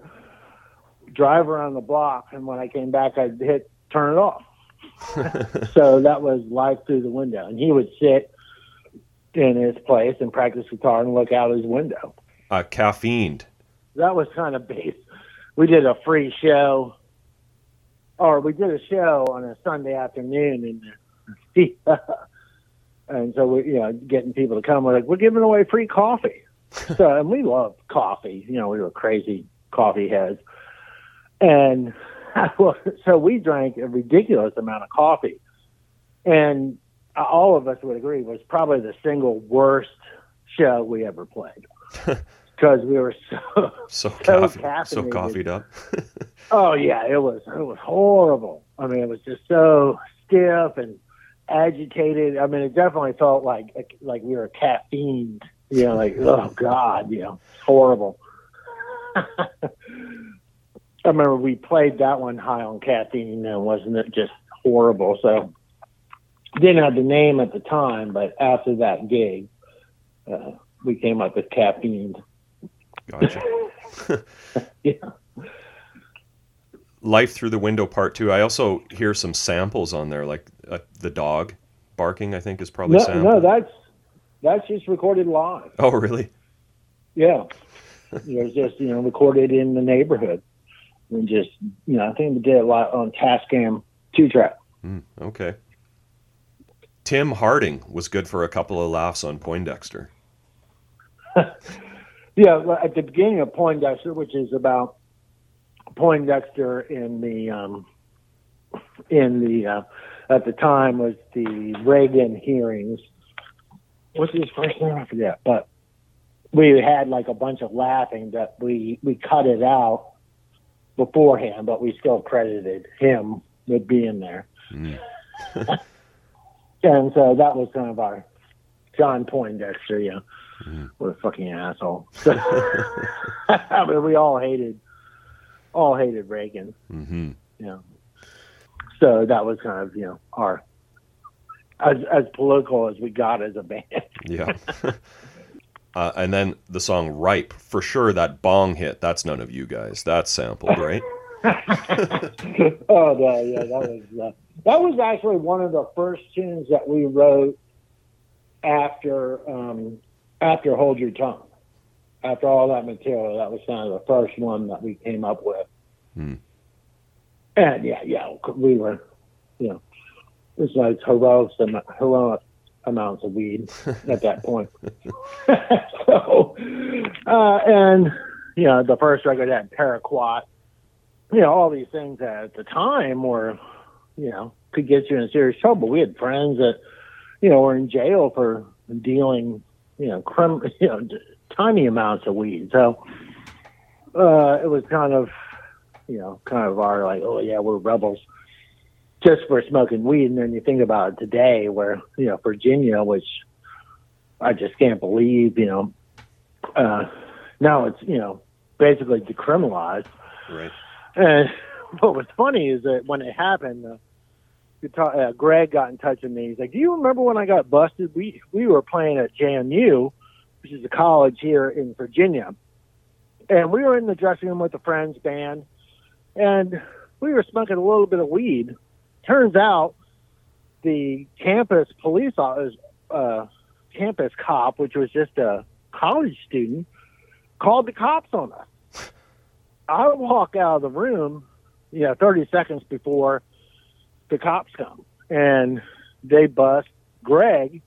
drive around the block, and when I came back, I'd hit turn it off. so that was life through the window, and he would sit in his place and practice guitar and look out his window. Uh, caffeined. That was kind of based. We did a free show, or we did a show on a Sunday afternoon, and and so we, you know, getting people to come. We're like, we're giving away free coffee. So, and we love coffee. You know, we were crazy coffee heads, and so we drank a ridiculous amount of coffee, and all of us would agree was probably the single worst show we ever played because we were so So, So caffeine, so coffeeed up. Oh yeah, it was it was horrible. I mean, it was just so stiff and agitated. I mean, it definitely felt like like we were caffeined. You know, like oh god, you know, horrible. I remember we played that one high on caffeine, and wasn't it just horrible? So didn't have the name at the time, but after that gig, uh, we came up with caffeine. Gotcha. Yeah. Life through the window part two. I also hear some samples on there, like uh, the dog barking. I think is probably No, sampled. no, that's that's just recorded live. oh, really? Yeah. it was just, you know, recorded in the neighborhood. And just, you know, I think we did a lot on Tascam two track. Mm, okay. Tim Harding was good for a couple of laughs on Poindexter. Yeah, well, at the beginning of Poindexter, which is about Poindexter in the, um, in the, uh, at the time was the Reagan hearings. What's his first name? I forget. But we had like a bunch of laughing that we, we cut it out beforehand, but we still credited him with being there. Mm. And so that was kind of our John Poindexter, you know. Mhm. What a fucking asshole. I mean, we all hated, all hated Reagan, hmm you know. So that was kind of, you know, our, as, as political as we got as a band. Yeah. uh, and then the song "Ripe," for sure. That bong hit. That's none of you guys. That's sampled, right? oh, no, yeah, that was, uh, that was actually one of the first tunes that we wrote after, um, after Hold Your Tongue. After all that material, that was kind of the first one that we came up with. Hmm. And yeah, yeah, we were, you know, was like heroic, heroic amounts of weed at that point. so, uh, and, you know, the first record had Paraquat, you know, all these things that at the time were, you know, could get you in serious trouble. We had friends that, you know, were in jail for dealing, you know, crim, you know, d- tiny amounts of weed. So, uh, it was kind of, you know, kind of our like, oh yeah, we're rebels just for smoking weed. And then you think about it today where, you know, Virginia, which I just can't believe, you know, uh, now it's, you know, basically decriminalized. Right. And what was funny is that when it happened, the, guitar, uh, Greg got in touch with me. He's like, "Do you remember when I got busted? We we were playing at JMU, which is a college here in Virginia, and we were in the dressing room with a friend's band, and we were smoking a little bit of weed. Turns out, the campus police officer, uh, campus cop, which was just a college student, called the cops on us. I walk out of the room, you know, 30 seconds before the cops come, and they bust Greg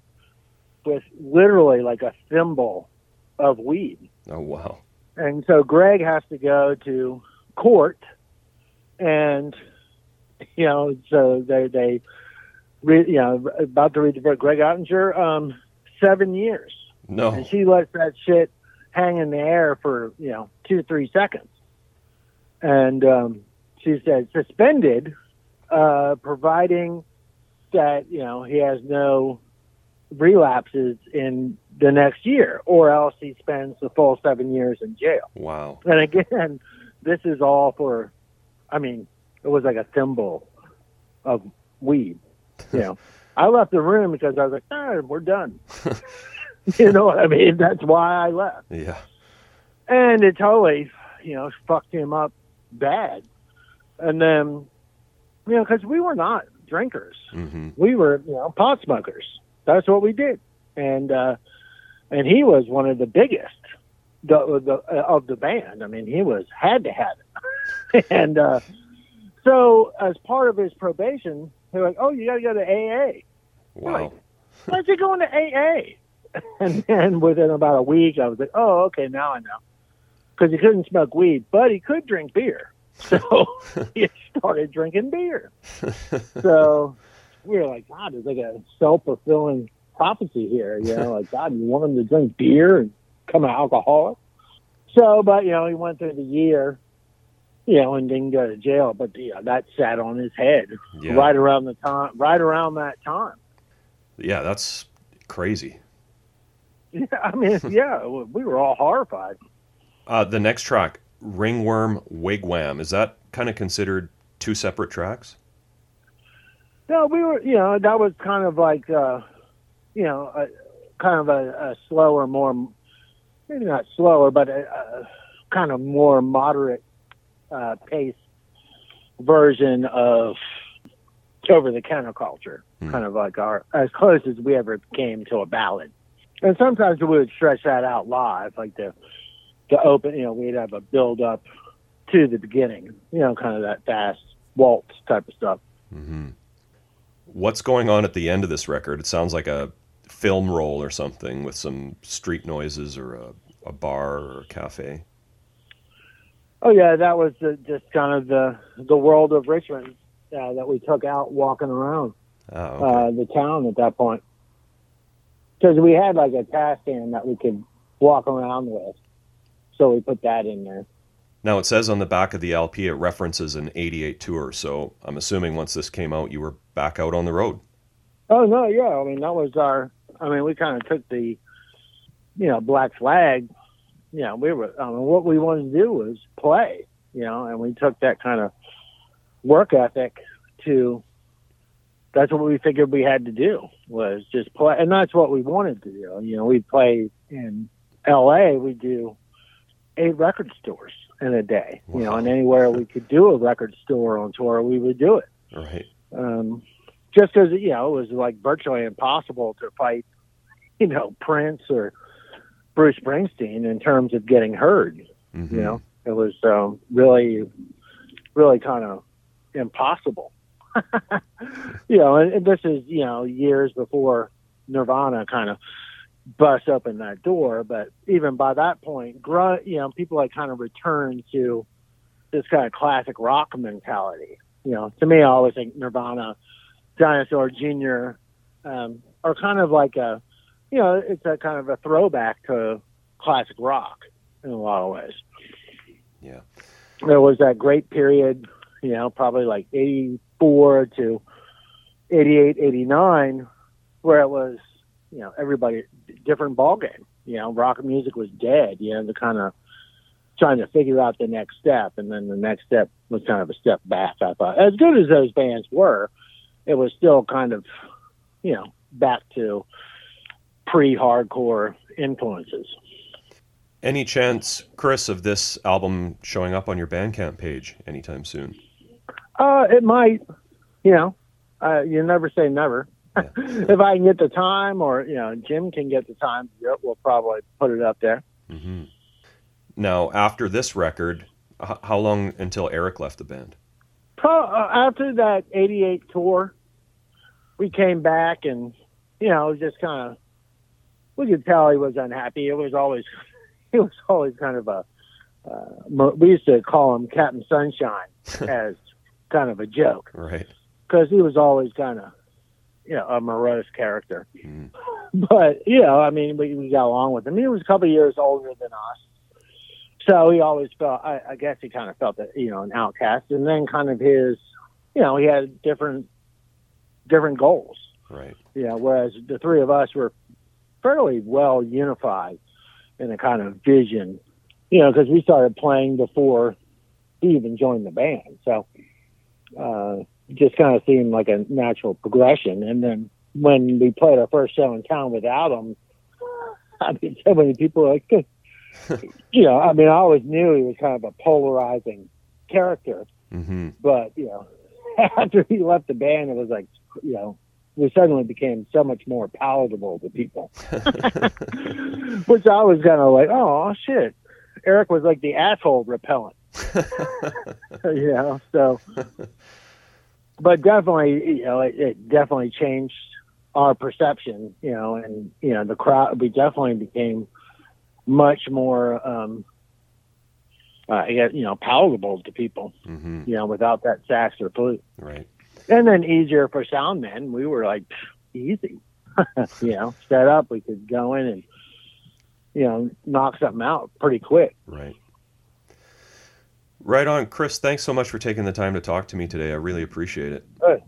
with literally like a thimble of weed. Oh wow. And so Greg has to go to court, and you know, so they they, read, you know, about to read the verdict. Greg Ottinger, um, seven years, No. and she lets that shit hang in the air for you know two three seconds, and um, she said suspended, uh, providing that you know he has no relapses in the next year, or else he spends the full seven years in jail. Wow. And again, this is all for, I mean, it was like a thimble of weed. You know, I left the room because I was like, ah, we're done. you know what I mean? That's why I left. Yeah. And it totally, you know, fucked him up bad. And then, you know, because we were not drinkers, hmm we were, you know, pot smokers. That's what we did. And, uh, and he was one of the biggest the, the of the band. I mean, he was had to have it. and uh, so, as part of his probation, they're like, "Oh, you got to go to AA." Wow. Why'd you going to AA? And then within about a week, I was like, "Oh, okay, now I know." Because he couldn't smoke weed, but he could drink beer. So he started drinking beer. So we were like, God, it's like a self fulfilling prophecy here. You know, like God, you want him to drink beer and become an alcoholic. So, but you know, he went through the year, you know, and didn't go to jail. But you know, that sat on his head Yeah. right around the time, right around that time. Yeah, that's crazy. Yeah, I mean, yeah, we were all horrified. Uh, the next track, Ringworm Wigwam, is that kind of considered two separate tracks? No, we were, you know, that was kind of like, uh, you know, a, kind of a, a slower, more, maybe not slower, but a, a kind of more moderate uh, pace version of over the counterculture, Hmm. kind of like our as close as we ever came to a ballad. And sometimes we would stretch that out live, like the the open, you know, we'd have a build up to the beginning, you know, kind of that fast waltz type of stuff. hmm What's going on at the end of this record? It sounds like a film roll or something with some street noises or a, a bar or a cafe. Oh yeah, that was the, just kind of the the world of Richmond uh, that we took out walking around Oh, okay. uh, the town at that point. Because we had like a Tascam that we could walk around with, so we put that in there. now it says on the back of the LP it references an 88 tour, so I'm assuming once this came out you were back out on the road. Oh no, yeah, I mean that was our. I mean we kind of took the, you know, Black Flag. You know, we were. I mean, what we wanted to do was play. You know, and we took that kind of work ethic to. That's what we figured we had to do was just play, and that's what we wanted to do. You know, we play in L.A. We do eight record stores in a day. You know, and anywhere we could do a record store on tour, we would do it Right. um, just because you know it was like virtually impossible to fight, you know, Prince or Bruce Springsteen in terms of getting heard. Mhm. You know, it was um, really, really kind of impossible. you know, and, and this is you know years before Nirvana kind of bust open that door. But even by that point, gr- you know, people had kind of returned to this kind of classic rock mentality. You know, to me, I always think Nirvana, Dinosaur Jr. Um, are kind of like a, you know, it's a kind of a throwback to classic rock in a lot of ways. Yeah. There was that great period, you know, probably like 84 to 88, 89, where it was, you know, everybody different ball game. You know, rock music was dead. You know, the kind of trying to figure out the next step, and then the next step was kind of a step back. I thought, as good as those bands were, it was still kind of, you know, back to pre-hardcore influences. Any chance, Chris, of this album showing up on your Bandcamp page anytime soon? Uh, it might, you know, uh, you never say never. if I can get the time, or you know, Jim can get the time, we'll probably put it up there. Mm-hmm. Now, after this record, h- how long until Eric left the band? Pro- uh, after that '88 tour, we came back, and you know, just kind of, we could tell he was unhappy. It was always, he was always kind of a. Uh, we used to call him Captain Sunshine as kind of a joke, right? Because he was always kind of you know, a morose character. Mm. But, you know, I mean, we, we got along with him. He was a couple of years older than us. So he always felt, I, I guess he kind of felt that, you know, an outcast. And then kind of his, you know, he had different, different goals. Right. You know, whereas the three of us were fairly well unified in a kind of vision, you know, because we started playing before he even joined the band. So, uh, just kind of seemed like a natural progression. And then when we played our first show in town without him, I mean, so many people were like, you know, I mean, I always knew he was kind of a polarizing character, mm-hmm. but you know, after he left the band, it was like, you know, we suddenly became so much more palatable to people, which I was kind of like, oh shit, Eric was like the asshole repellent, you know, so but definitely, you know, it, it, definitely changed our perception, you know, and you know, the crowd. We definitely became much more, um, uh, you know, palatable to people, mm-hmm. you know, without that sax or flute. Right. And then easier for sound men. We were like easy, you know, set up. We could go in and you know knock something out pretty quick. Right. Right on, Chris. Thanks so much for taking the time to talk to me today. I really appreciate it. Good.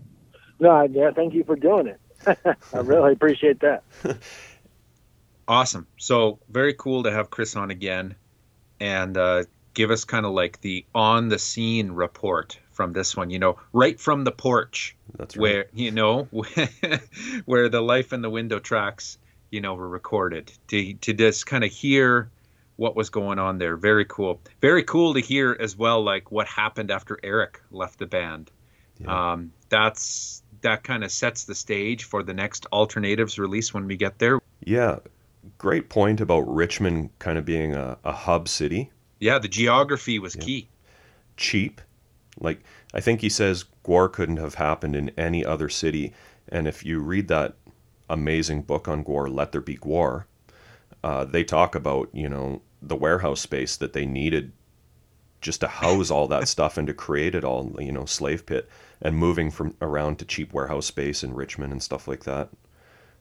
No, yeah, thank you for doing it. I really appreciate that. awesome. So very cool to have Chris on again, and uh, give us kind of like the on the scene report from this one. You know, right from the porch. That's right. Where you know where the life in the window tracks you know were recorded to to just kind of hear what was going on there. Very cool. Very cool to hear as well, like what happened after Eric left the band. Yeah. Um, that's that kind of sets the stage for the next Alter Natives release when we get there. Yeah, great point about Richmond kind of being a, a hub city. Yeah, the geography was yeah. key. Cheap, like I think he says, Gwar couldn't have happened in any other city. And if you read that amazing book on Gwar, Let There Be Gwar, uh, they talk about you know the warehouse space that they needed just to house all that stuff and to create it all, you know, slave pit and moving from around to cheap warehouse space in Richmond and stuff like that.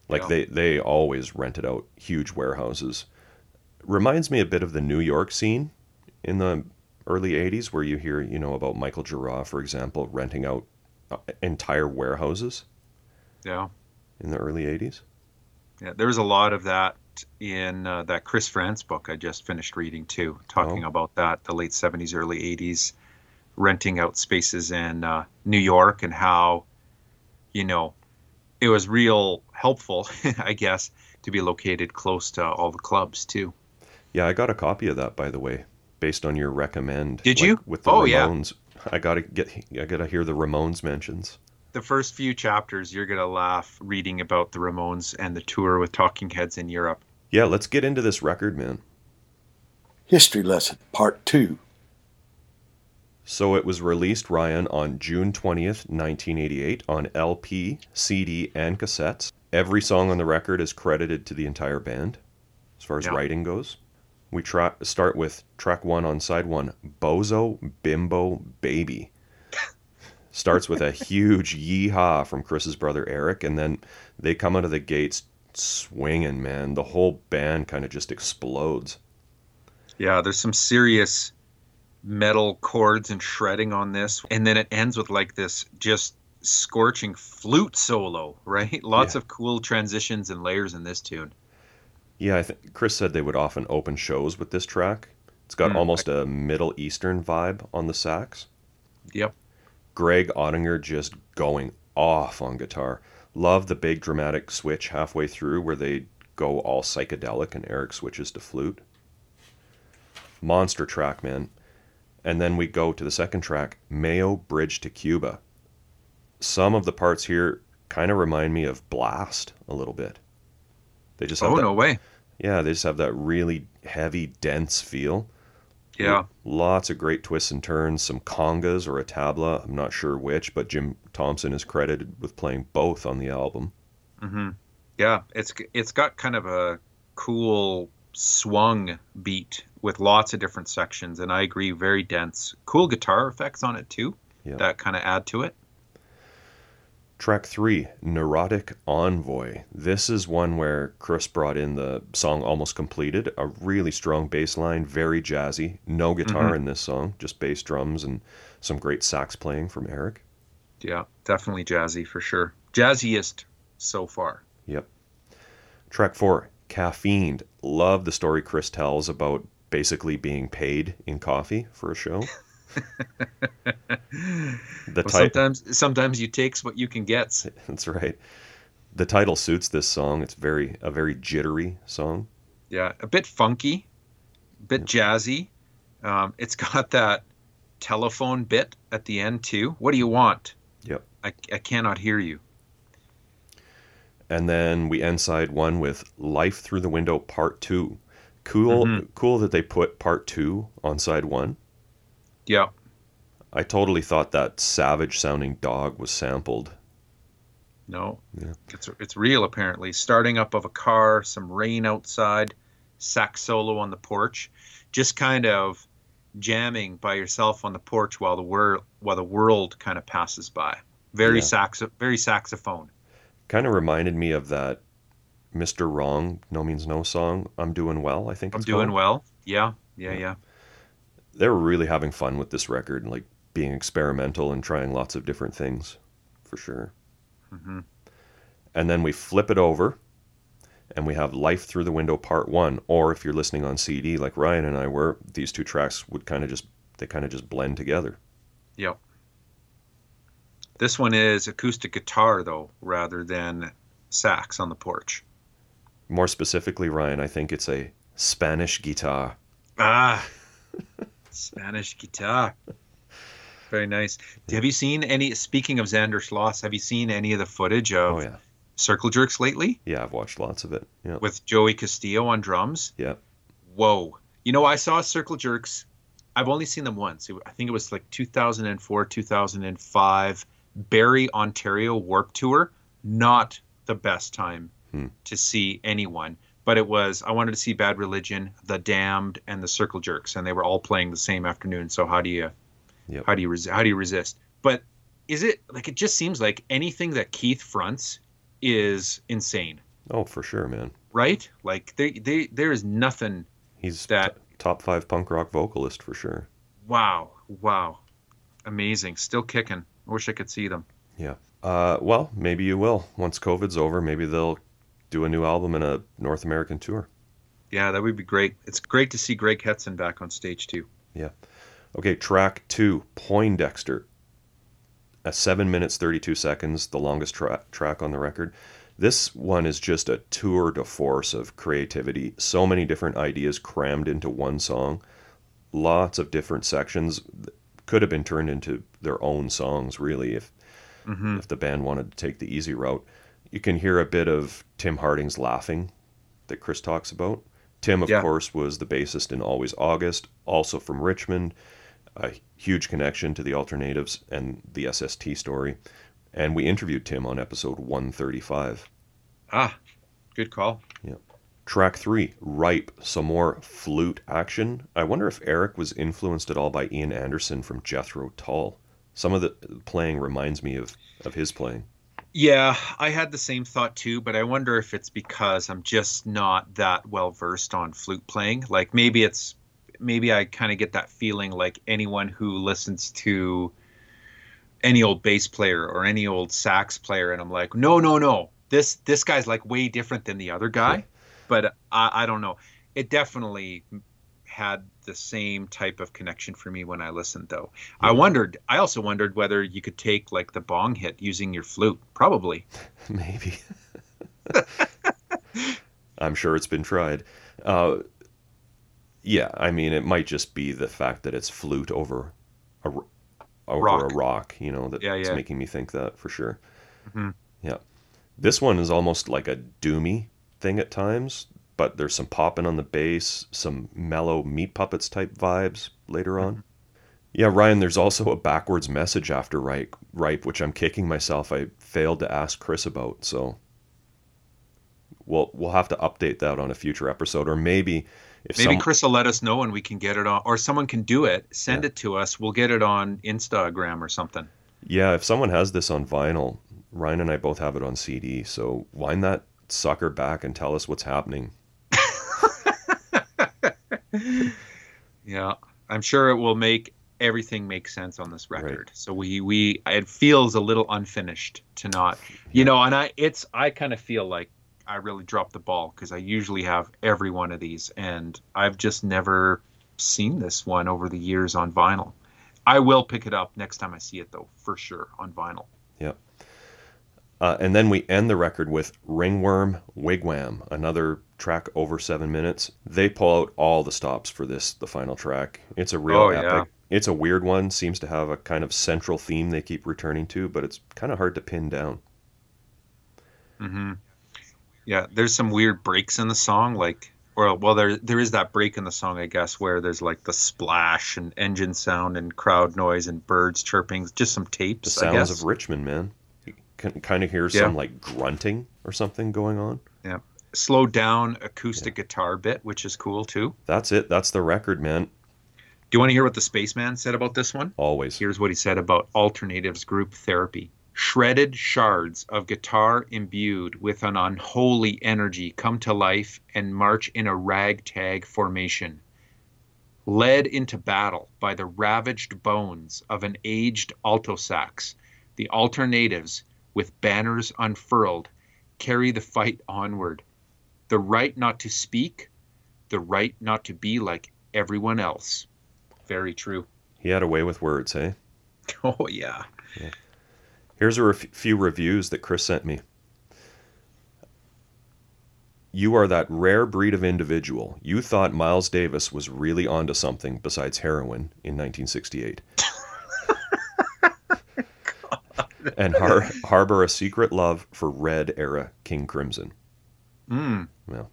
Like yeah. they they always rented out huge warehouses. Reminds me a bit of the New York scene in the early 80s where you hear, you know, about Michael Gira, for example, renting out uh, entire warehouses. Yeah. In the early 80s. Yeah, there was a lot of that in uh, that Chris Frantz book I just finished reading too, talking oh. about that the late 70s, early 80s, renting out spaces in uh, New York and how, you know, it was real helpful, I guess, to be located close to all the clubs too. Yeah, I got a copy of that, by the way, based on your recommend. Did like, you? With the oh, Ramones. Yeah. I gotta get. I gotta hear the Ramones mentions the first few chapters, you're gonna laugh reading about the Ramones and the tour with Talking Heads in Europe. Yeah, let's get into this record, man. History lesson, part two. So it was released, Ryan, on June 20th, 1988, on LP, CD, and cassettes. Every song on the record is credited to the entire band, as far as yeah. writing goes. We tra- start with track one on side one Bozo Bimbo Baby starts with a huge yeehaw from Chris's brother Eric, and then they come out of the gates swinging, man. The whole band kind of just explodes. Yeah, there's some serious metal chords and shredding on this, and then it ends with like this just scorching flute solo, right? Lots yeah. of cool transitions and layers in this tune. Yeah, I think Chris said they would often open shows with this track. It's got mm, almost a Middle Eastern vibe on the sax. Yep. Greg Ottinger just going off on guitar. Love the big dramatic switch halfway through where they go all psychedelic and Eric switches to flute. Monster track, man. And then we go to the second track, Mayo Bridge to Cuba. Some of the parts here kind of remind me of Blast a little bit. They just have Oh that, no way. Yeah, they just have that really heavy, dense feel. Yeah. Lots of great twists and turns, some congas or a tabla. I'm not sure which, but Jim Thompson is credited with playing both on the album. Mm-hmm. Yeah, it's it's got kind of a cool swung beat with lots of different sections, and I agree, very dense. Cool guitar effects on it too, Yeah. that kind of add to it. Track three, Neurotic Envoy. This is one where Chris brought in the song almost completed. A really strong bass line, very jazzy. No guitar Mhm. in this song, just bass drums and some great sax playing from Eric. Yeah, definitely jazzy for sure. Jazziest so far. Yep. Track four, Caffeined. Love the story Chris tells about basically being paid in coffee for a show. The Well, sometimes sometimes you takes what you can get. That's right. The title suits this song. It's very a very jittery song. Yeah, a bit funky, a bit jazzy. Um, it's got that telephone bit at the end too. What do you want? Yep. I, I cannot hear you. And then we end side one with Life Through the Window Part Two. Cool Mhm. cool that they put part two on side one. Yeah. I totally thought that savage sounding dog was sampled. No. Yeah. It's it's real apparently. Starting up of a car, some rain outside, sax solo on the porch, just kind of jamming by yourself on the porch while the world while the world kind of passes by. Very Yeah. sax very saxophone. Kind of reminded me of that Mr. Wrong, NoMeansNo song, I'm Doing Well, I think I'm doing called. well. Yeah. Yeah, Yeah. yeah. They were really having fun with this record, and like being experimental and trying lots of different things, for sure. hmm And then we flip it over and we have Life Through the Window Part 1. Or if you're listening on CD like Ryan and I were, these two tracks would kind of just, they kind of just blend together. Yep. This one is acoustic guitar though, rather than sax on the porch. More specifically, Ryan, I think it's a Spanish guitar. Ah, Spanish guitar. Very nice. Have you seen any? Speaking of Zander Schloss, have you seen any of the footage of Oh, yeah. Circle Jerks lately Yeah, I've watched lots of it. Yeah. with Joey Castillo on drums? Yeah. Whoa! You know, I saw Circle Jerks. I've only seen them once. I think it was like 2004, 2005, Barrie, Ontario Warp Tour. Not the best time Hmm. to see anyone, but it was. I wanted to see Bad Religion, The Damned, and the Circle Jerks, and they were all playing the same afternoon. So how do you, Yep. how do you, res- how do you resist? But is it like it just seems like anything that Keith fronts is insane, Oh, for sure, man. right? Like they, they, there is nothing. He's That- t- top five punk rock vocalist for sure. Wow, wow, amazing, still kicking. I wish I could see them. Yeah. Uh, well, maybe you will. Once COVID's over, maybe they'll do a new album and a North American tour. Yeah, that would be great. It's great to see Greg Hetson back on stage too. Yeah. Okay, track two, Poindexter. At seven minutes thirty-two seconds, the longest tra- track on the record. This one is just a tour de force of creativity. So many different ideas crammed into one song. Lots of different sections could have been turned into their own songs, really, if hmm if the band wanted to take the easy route. You can hear a bit of Tim Harding's laughing that Chris talks about. Tim, of Yeah. course, was the bassist in Always August, also from Richmond. A huge connection to the Alter Natives and the SST story. And we interviewed Tim on episode 135. Ah, good call. Yeah. Track three, Ripe, some more flute action. I wonder if Eric was influenced at all by Ian Anderson from Jethro Tull. Some of the playing reminds me of, of his playing. Yeah, I had the same thought too, but I wonder if it's because I'm just not that well versed on flute playing. Like maybe it's maybe I kind of get that feeling like anyone who listens to any old bass player or any old sax player and I'm like, "No, no, no. This this guy's like way different than the other guy." But I I don't know. It definitely had the same type of connection for me when I listened, though. I wondered. I also wondered whether you could take like the bong hit using your flute. Probably. Maybe. I'm sure it's been tried. Uh, yeah, I mean, it might just be the fact that it's flute over a over Rock. a rock. You know, that's Yeah, yeah. making me think that for sure. Mhm. Yeah, this one is almost like a doomy thing at times, but there's some popping on the bass, some mellow meat puppets type vibes later on. Mm-hmm. Yeah, Ryan, there's also a backwards message after ripe, ripe, which I'm kicking myself. I failed to ask Chris about, so we'll we'll have to update that on a future episode, or maybe if Maybe some, Chris will let us know and we can get it on, or someone can do it. Send Yeah. it to us. We'll get it on Instagram or something. yeah, if someone has this on vinyl, Ryan and I both have it on CD, so wind that sucker back and tell us what's happening. Yeah, I'm sure it will make everything make sense on this record. So we we it feels a little unfinished to not, you know, and I it's I kind of feel like I really dropped the ball because I usually have every one of these, and I've just never seen this one over the years on vinyl. I will pick it up next time I see it though, for sure on vinyl. Yep. Uh, and then we end the record with Ringworm Wigwam, another track over seven minutes. They pull out all the stops for this, the final track. It's a real Oh, epic. yeah. It's a weird one, seems to have a kind of central theme they keep returning to, but it's kind of hard to pin down. Mm-hmm. Yeah, there's some weird breaks in the song, like, or well, there there is that break in the song, I guess, where there's like the splash and engine sound and crowd noise and birds chirping, just some The tapes. I sounds guess. of Richmond, man. You can kind of hear Yeah. some like grunting or something going on. Slowed down acoustic guitar bit, which is cool too. That's it. That's the record, man. Do you want to hear what the spaceman said about this one? Always. Here's what he said about Alter Natives group therapy. Shredded shards of guitar imbued with an unholy energy come to life and march in a ragtag formation. Led into battle by the ravaged bones of an aged alto sax, the Alter Natives, with banners unfurled, carry the fight onward. The right not to speak, the right not to be like everyone else. Very true. He had a way with words, hey? Eh? Oh, yeah. Here's a ref- few reviews that Chris sent me. You are that rare breed of individual. You thought Miles Davis was really onto something besides heroin in 1968. and har- harbor a secret love for red era King Crimson. Mm. Well,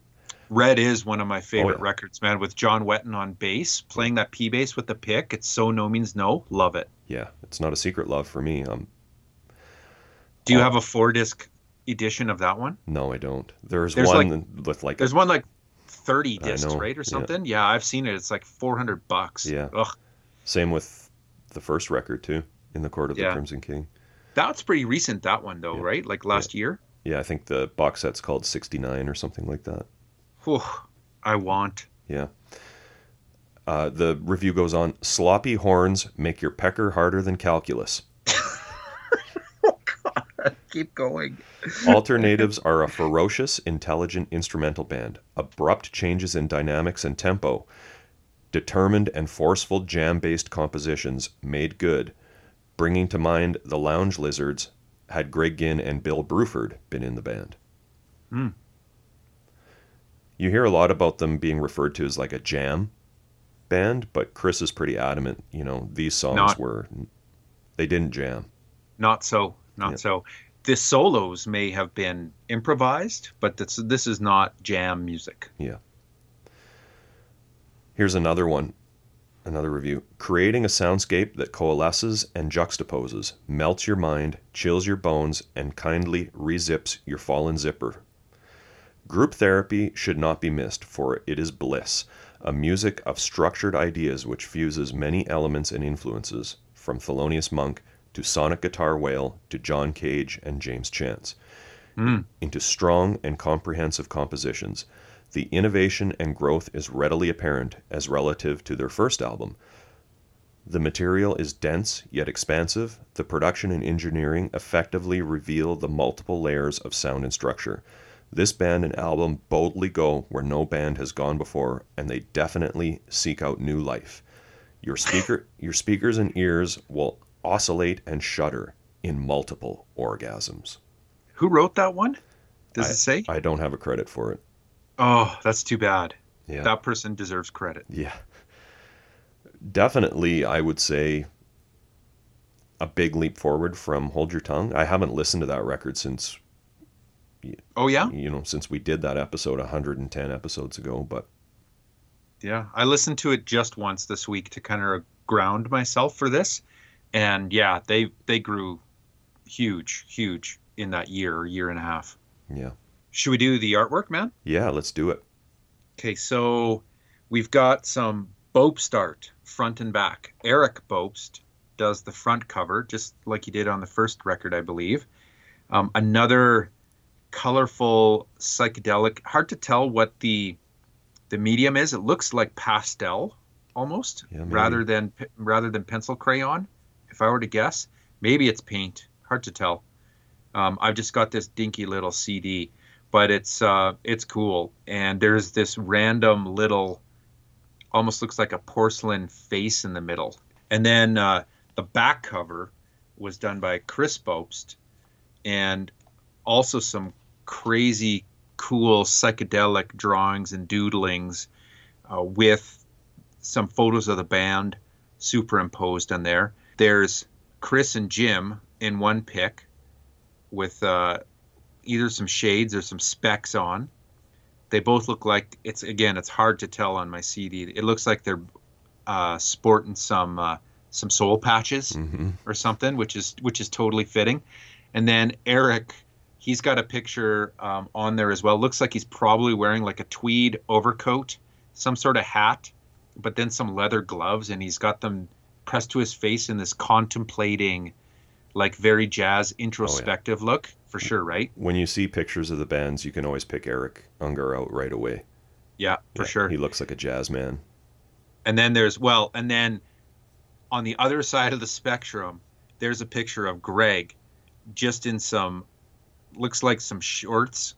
Red is one of my favorite yeah. records, man. With John Wetton on bass, playing that P bass with the pick. It's so NoMeansNo. Love it. yeah, it's not a secret love for me. Um, Do you Oh. have a four disc edition of that one? no, I don't. There's, There's one with like There's one like 30 discs, right, or something? Yeah. I've seen it. It's like 400 bucks. Yeah. Ugh, same with the first record too, in the Court of the Crimson King. that's pretty recent. That one though, Yeah. right? Like last year. Yeah, I think the box set's called 69 or something like that. Whew, I want. Yeah. Uh, the review goes on sloppy horns make your pecker harder than calculus. Keep going. Alter Natives are a ferocious, intelligent instrumental band, abrupt changes in dynamics and tempo, determined and forceful jam based compositions made good, bringing to mind the Lounge Lizards had Greg Ginn and Bill Bruford been in the band. Hmm. You hear a lot about them being referred to as like a jam band, but Chris is pretty adamant, you know, these songs Not- were, they didn't jam. Not so. Not Yeah. so. The solos may have been improvised, but this this is not jam music. Yeah. Here's another one, another review. Creating a soundscape that coalesces and juxtaposes, melts your mind, chills your bones, and kindly rezips your fallen zipper. Group therapy should not be missed, for it is bliss, a music of structured ideas which fuses many elements and influences, from Thelonious Monk to Sonic Guitar Whale to John Cage and James Chance Mm. into strong and comprehensive compositions. The innovation and growth is readily apparent as relative to their first album. The material is dense yet expansive. The production and engineering effectively reveal the multiple layers of sound and structure. This band and album boldly go where no band has gone before, and they definitely seek out new life. Your speaker, your speakers and ears will oscillate and shudder in multiple orgasms. Who wrote that one? Does I- it say? I don't have a credit for it. Oh, that's too bad. Yeah. That person deserves credit. Yeah. Definitely, I would say a big leap forward from Hold Your Tongue. I haven't listened to that record since, Oh yeah, you know, since we did that episode 110 episodes ago, but yeah. I listened to it just once this week to kind of ground myself for this, and yeah, they they grew huge, huge in that year, year and a half. yeah. Should we do the artwork, man? Yeah, let's do it. Okay, so we've got some Bopst art front and back. Eric Bopst does the front cover, just like he did on the first record, I believe. Um, another colorful psychedelic. Hard to tell what the the medium is. It looks like pastel almost, Yeah, rather than rather than pencil crayon. If I were to guess, maybe it's paint. Hard to tell. Um, I've just got this dinky little CD, but it's uh, it's cool. And there's this random little, almost looks like a porcelain face in the middle. And then uh, the back cover was done by Chris Bopst, and also some crazy cool psychedelic drawings and doodlings uh, with some photos of the band superimposed on there. There's Chris and Jim in one pic with uh, either some shades or some specs on. They both look like it's again. It's hard to tell on my CD. It looks like they're uh, sporting some uh, some soul patches hmm or something, which is which is totally fitting. And then Eric, he's got a picture um, on there as well. Looks like he's probably wearing like a tweed overcoat, some sort of hat, but then some leather gloves, and he's got them pressed to his face in this contemplating, like very jazz oh, introspective look for sure, right? When you see pictures of the bands, you can always pick Eric Unger out right away. Yeah, for Yeah, sure. He looks like a jazz man. And then there's well, and then on the other side of the spectrum, there's a picture of Greg just in some looks like some shorts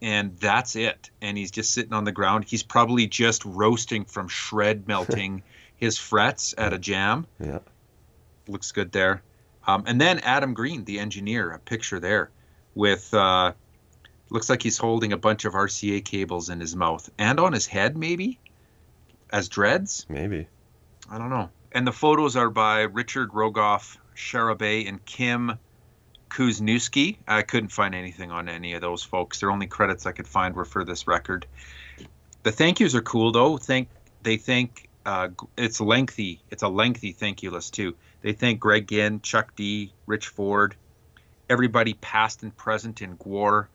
and that's it. And he's just sitting on the ground. He's probably just roasting from shred melting his frets at a jam. Yeah. Looks good there. Um, and then Adam Green, the engineer, a picture there with uh, looks like he's holding a bunch of RCA cables in his mouth and on his head, maybe as dreads. Maybe. I don't know. And the photos are by Richard Rogoff, Sharabay, and Kim Kuzniewski. I couldn't find anything on any of those folks. Their only credits I could find were for this record. The thank yous are cool though. Thank they thank uh, it's lengthy. It's a lengthy thank you list too. They thank Greg Ginn, Chuck D, Rich Ford, everybody past and present in Gwar.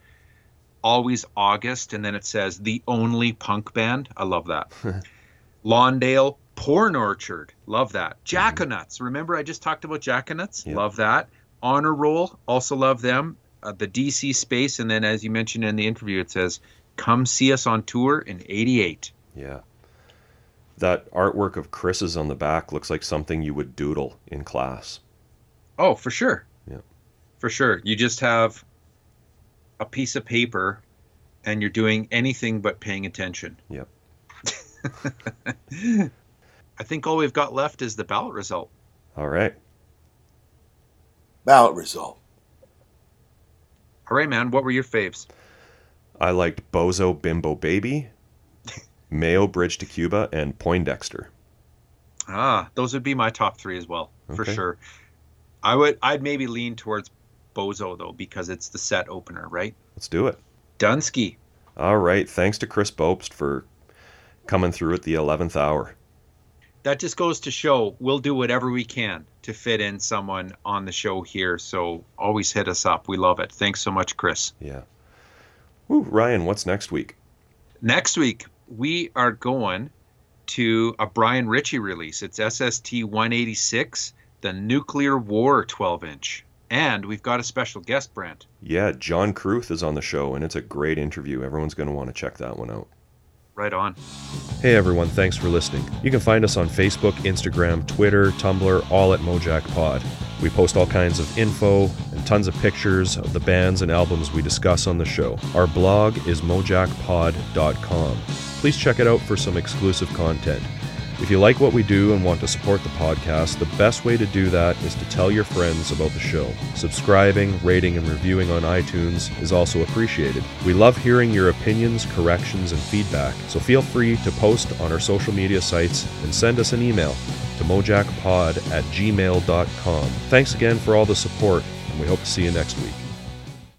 Always August, and then it says the only punk band. I love that. Lawndale, Porn Orchard. Love that. Jackonuts. Remember I just talked about Jackonuts? Yep. Love that. Honor Roll. Also love them. Uh, the DC space. And then, as you mentioned in the interview, it says, come see us on tour in 88. Yeah. That artwork of Chris's on the back looks like something you would doodle in class. Oh, for sure. Yeah. For sure. You just have a piece of paper and you're doing anything but paying attention. Yep. I think all we've got left is the ballot result. All right. Ballot result. All right, man. What were your faves? I liked Bozo Bimbo Baby, Mayo Bridge to Cuba, and Poindexter. Ah, those would be my top three as well, for sure. I would, I'd maybe lean towards Bozo though, because it's the set opener, right? Let's do it. Dunsky. All right. Thanks to Chris Bopst for coming through at the 11th hour. That just goes to show we'll do whatever we can to fit in someone on the show here. So always hit us up. We love it. Thanks so much, Chris. Yeah. Woo, Ryan, what's next week? Next week, we are going to a Brian Ritchie release. It's SST 186, the Nuclear War 12 inch. And we've got a special guest, Brent. Yeah, John Kruth is on the show, and it's a great interview. Everyone's going to want to check that one out. Right on. Hey everyone, thanks for listening. You can find us on Facebook, Instagram, Twitter, Tumblr, all at Mojack Pod. We post all kinds of info tons of pictures of the bands and albums we discuss on the show. Our blog is mojackpod.com. Please check it out for some exclusive content. If you like what we do and want to support the podcast, the best way to do that is to tell your friends about the show. Subscribing, rating, and reviewing on iTunes is also appreciated. We love hearing your opinions, corrections, and feedback, so feel free to post on our social media sites and send us an email to mojackpod at gmail.com. Thanks again for all the support, and we hope to see you next week.